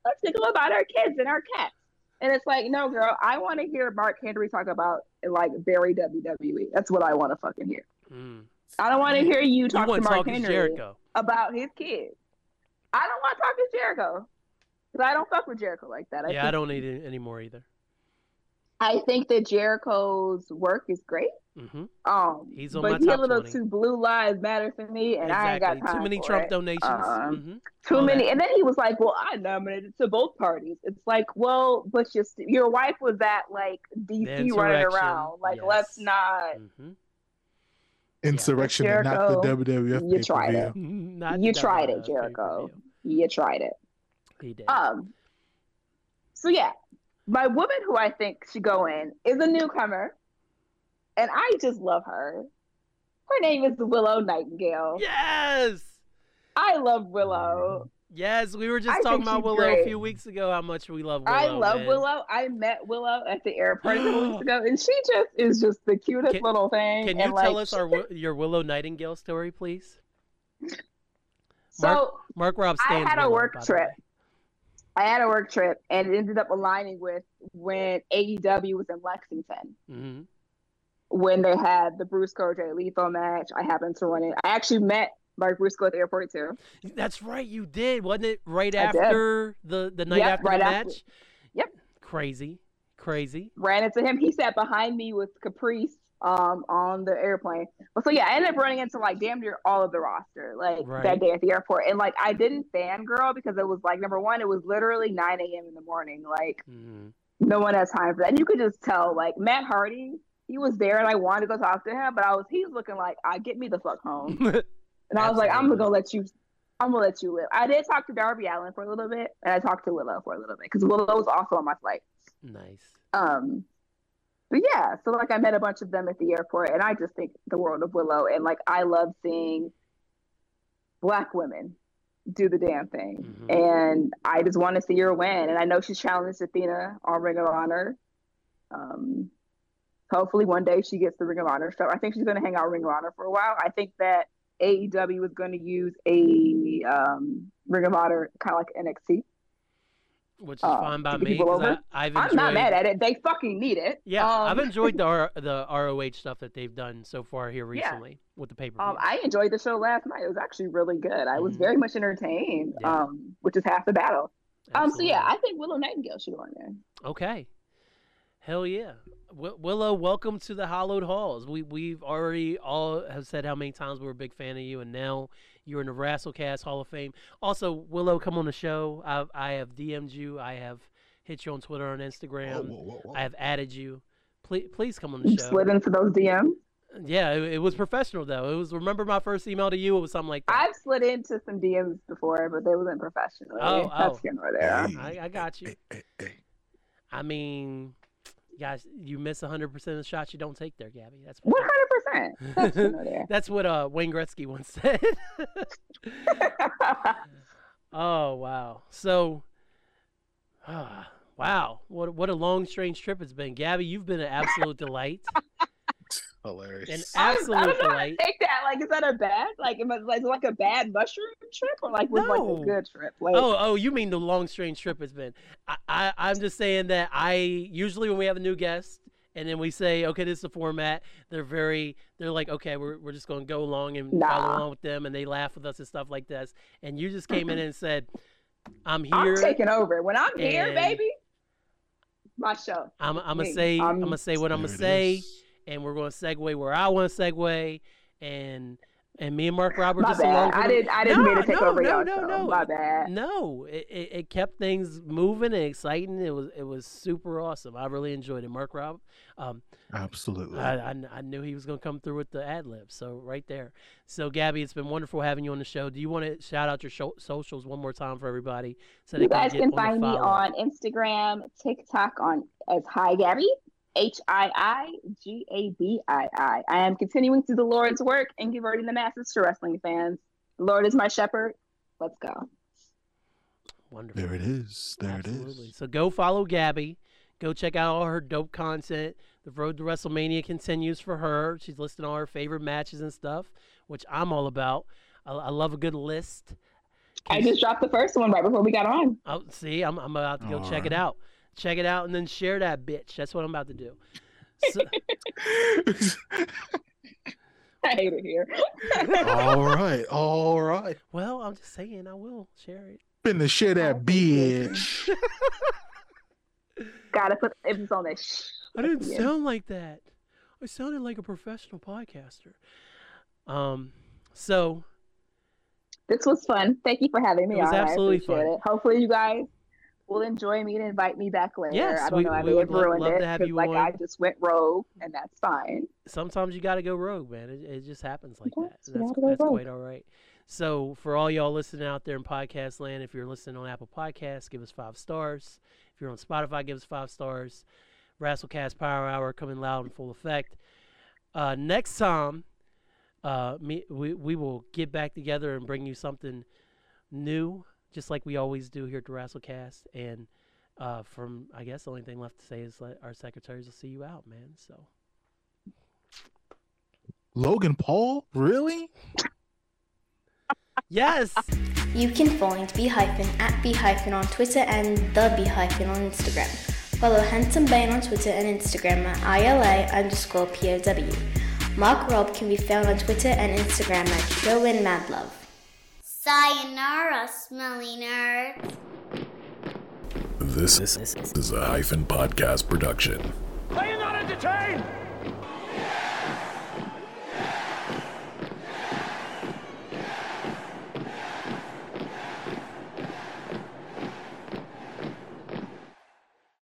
Let's think about our kids and our cats. And it's like, no, girl, I want to hear Mark Henry talk about like very WWE. That's what I want to fucking hear. Mm. I don't want to hear you You talk to to Mark talk to Henry Jericho? about his kids. I don't want to talk to Jericho because I don't fuck with Jericho like that. I yeah, I don't need it anymore either. I think that Jericho's work is great. Hmm Um, He's on but my he top a little 20. too blue lives matter for me, and I ain't got time Too many for Trump it. donations. Um, hmm Too all many, that. and then he was like, "Well, I nominated to both parties." It's like, well, but your your wife was at like DC running around. Like, yes. let's not. hmm insurrection and not the WWF. you tried it. Not You tried it, Jericho. pay-per-view. You tried it. He did. Um. So yeah, my woman who I think should go in is a newcomer, and I just love her. Her name is Willow Nightingale. yes. I love Willow. Yes, we were just I talking about Willow a few weeks ago. How much we love Willow. I love man. Willow. I met Willow at the airport a couple weeks ago, and she just is just the cutest Can- little thing. Can you and, tell like, us our your Willow Nightingale story, please? So Mark Rob I had a Willow, work trip. I had a work trip, and it ended up aligning with when AEW was in Lexington. Mhm. When they had the Briscoe Jay Lethal match. I happened to run it. I actually met Mark Briscoe at the airport too. That's right, you did, wasn't it? Right I did. after the the night Yep, after right the after. match. Yep. Crazy, crazy. Ran into him. He sat behind me with Caprice um on the airplane. But so yeah, I ended up running into like damn near all of the roster like Right. that day at the airport. And like I didn't fangirl because it was like number one, it was literally nine AM in the morning. Like Mhm. no one has time for that. And you could just tell like Matt Hardy, he was there and I wanted to go talk to him, but I was he's looking like, I get me the fuck home. And I was like, I'm gonna let you, I'm gonna let you live. I did talk to Darby Allin for a little bit, and I talked to Willow for a little bit because Willow was also on my flight. nice. Um, but yeah, so like I met a bunch of them at the airport, and I just think the world of Willow, and like I love seeing black women do the damn thing, Mhm. and I just want to see her win. And I know she's challenged Athena on Ring of Honor. Um, hopefully one day she gets the Ring of Honor show. I think she's going to hang out Ring of Honor for a while. I think that AEW is going to use a um, Ring of Honor kind of like NXT. which is Uh, fine by me. 'cause over? I, I've I'm not mad at it. They fucking need it. Yeah, I've Um, enjoyed the R, the ROH stuff that they've done so far here Yeah. recently with the paper. Um, I enjoyed the show last night. It was actually really good. I was Mhm. very much entertained, Yeah. um, which is half the battle. Um, so yeah, I think Willow Nightingale should go in there. Okay. Hell yeah. Wi- Willow, welcome to the Hollowed Halls. We we've already all have said how many times we're a big fan of you, and now you're in the Wrestlecast Hall of Fame. Also, Willow, come on the show. I I have DM'd you. I have hit you on Twitter and Instagram. Whoa, whoa, whoa, whoa. I have added you. Please please come on the You show. slid into those DMs. Yeah, it, it was professional though. It was remember my first email to you. It was something like that. I've slid into some DMs before, but they wasn't professional. Oh, oh, That's oh. here there. Hey. I, I got you. Hey, hey, hey. I mean, guys, you miss 100% of the shots you don't take there, Gabby. That's One hundred percent. That's here nor there. That's what uh, Wayne Gretzky once said. oh wow! So, ah, wow, what what a long, strange trip it's been. Gabby, you've been an absolute delight, Hilarious. an I, was- I absolute don't know how to take that. Like, is that a bad? Like, am I- like, like a bad mushroom trip, or like was like a good trip? Like, Oh, oh, you mean the long, strange trip it's been? I, I, I'm just saying that I usually when we have a new guest and then we say, okay, this is the format. They're very, they're like, okay, we're we're just gonna go along and follow along with them, and they laugh with us and stuff like this. And you just came in mm-hmm. and said, I'm here. I'm taking over. When I'm here, baby, my show. I'm, I'm gonna say I'm, I'm- gonna say what I'm gonna say, is. And we're gonna segue where I want to segue, and and me and Mark Robert My just along bad. for I didn't. I didn't no, mean to take no, over no, y'all no, show. no. My bad. No, it, it, it kept things moving and exciting. It was it was super awesome. I really enjoyed it. Mark Rob, um, Absolutely. I, I, I knew he was gonna come through with the ad lib. So right there. So Gabby, it's been wonderful having you on the show. Do you want to shout out your show, socials one more time for everybody so they You guys get can find me on Instagram, TikTok on as Hi Gabby, H I I G A B I I. I am continuing to do the Lord's work and converting the masses to wrestling fans. The Lord is my shepherd. Let's go. Wonderful. there it is. There Absolutely. it is. So go follow Gabby. Go check out all her dope content. The road to WrestleMania continues for her. She's listing all her favorite matches and stuff, which I'm all about. I, I love a good list. I just dropped the first one right before we got on. Oh, see, I'm, I'm about to go check it out. Check it out and then share that bitch. That's what I'm about to do. So, I hate it here. all right. All right. well, I'm just saying I will share it. Finna share that bitch. Gotta put emphasis on this. Shh. I didn't Yeah. sound like that. I sounded like a professional podcaster. Um, so This was fun. Thank you for having me It was on. absolutely fun. it. Hopefully, you guys will enjoy me and invite me back later. Yes, I don't we- know. I we may would have ruined love it to have 'cause, you like on. I just went rogue, and that's fine. sometimes you got to go rogue, man. It, it just happens like that. Sometimes and you That's, that's quite all right. So, for all y'all listening out there in podcast land, if you're listening on Apple Podcasts, give us five stars. If you're on Spotify, give us five stars. Wrestlecast Power Hour coming loud in full effect. Uh, next time, uh, me we, we will get back together and bring you something new, just like we always do here at the Wrestlecast. And uh, from I guess the only thing left to say is let our secretaries will see you out, man. So. Logan Paul? Really? Yes. You can find B hyphen at B hyphen on Twitter and the B hyphen on Instagram. Follow Handsome Bane on Twitter and Instagram at ILA underscore POW. Mark Rob can be found on Twitter and Instagram at Showin Madlove. Sayonara, smelly nerds. This is a hyphen podcast production. Are you not entertained?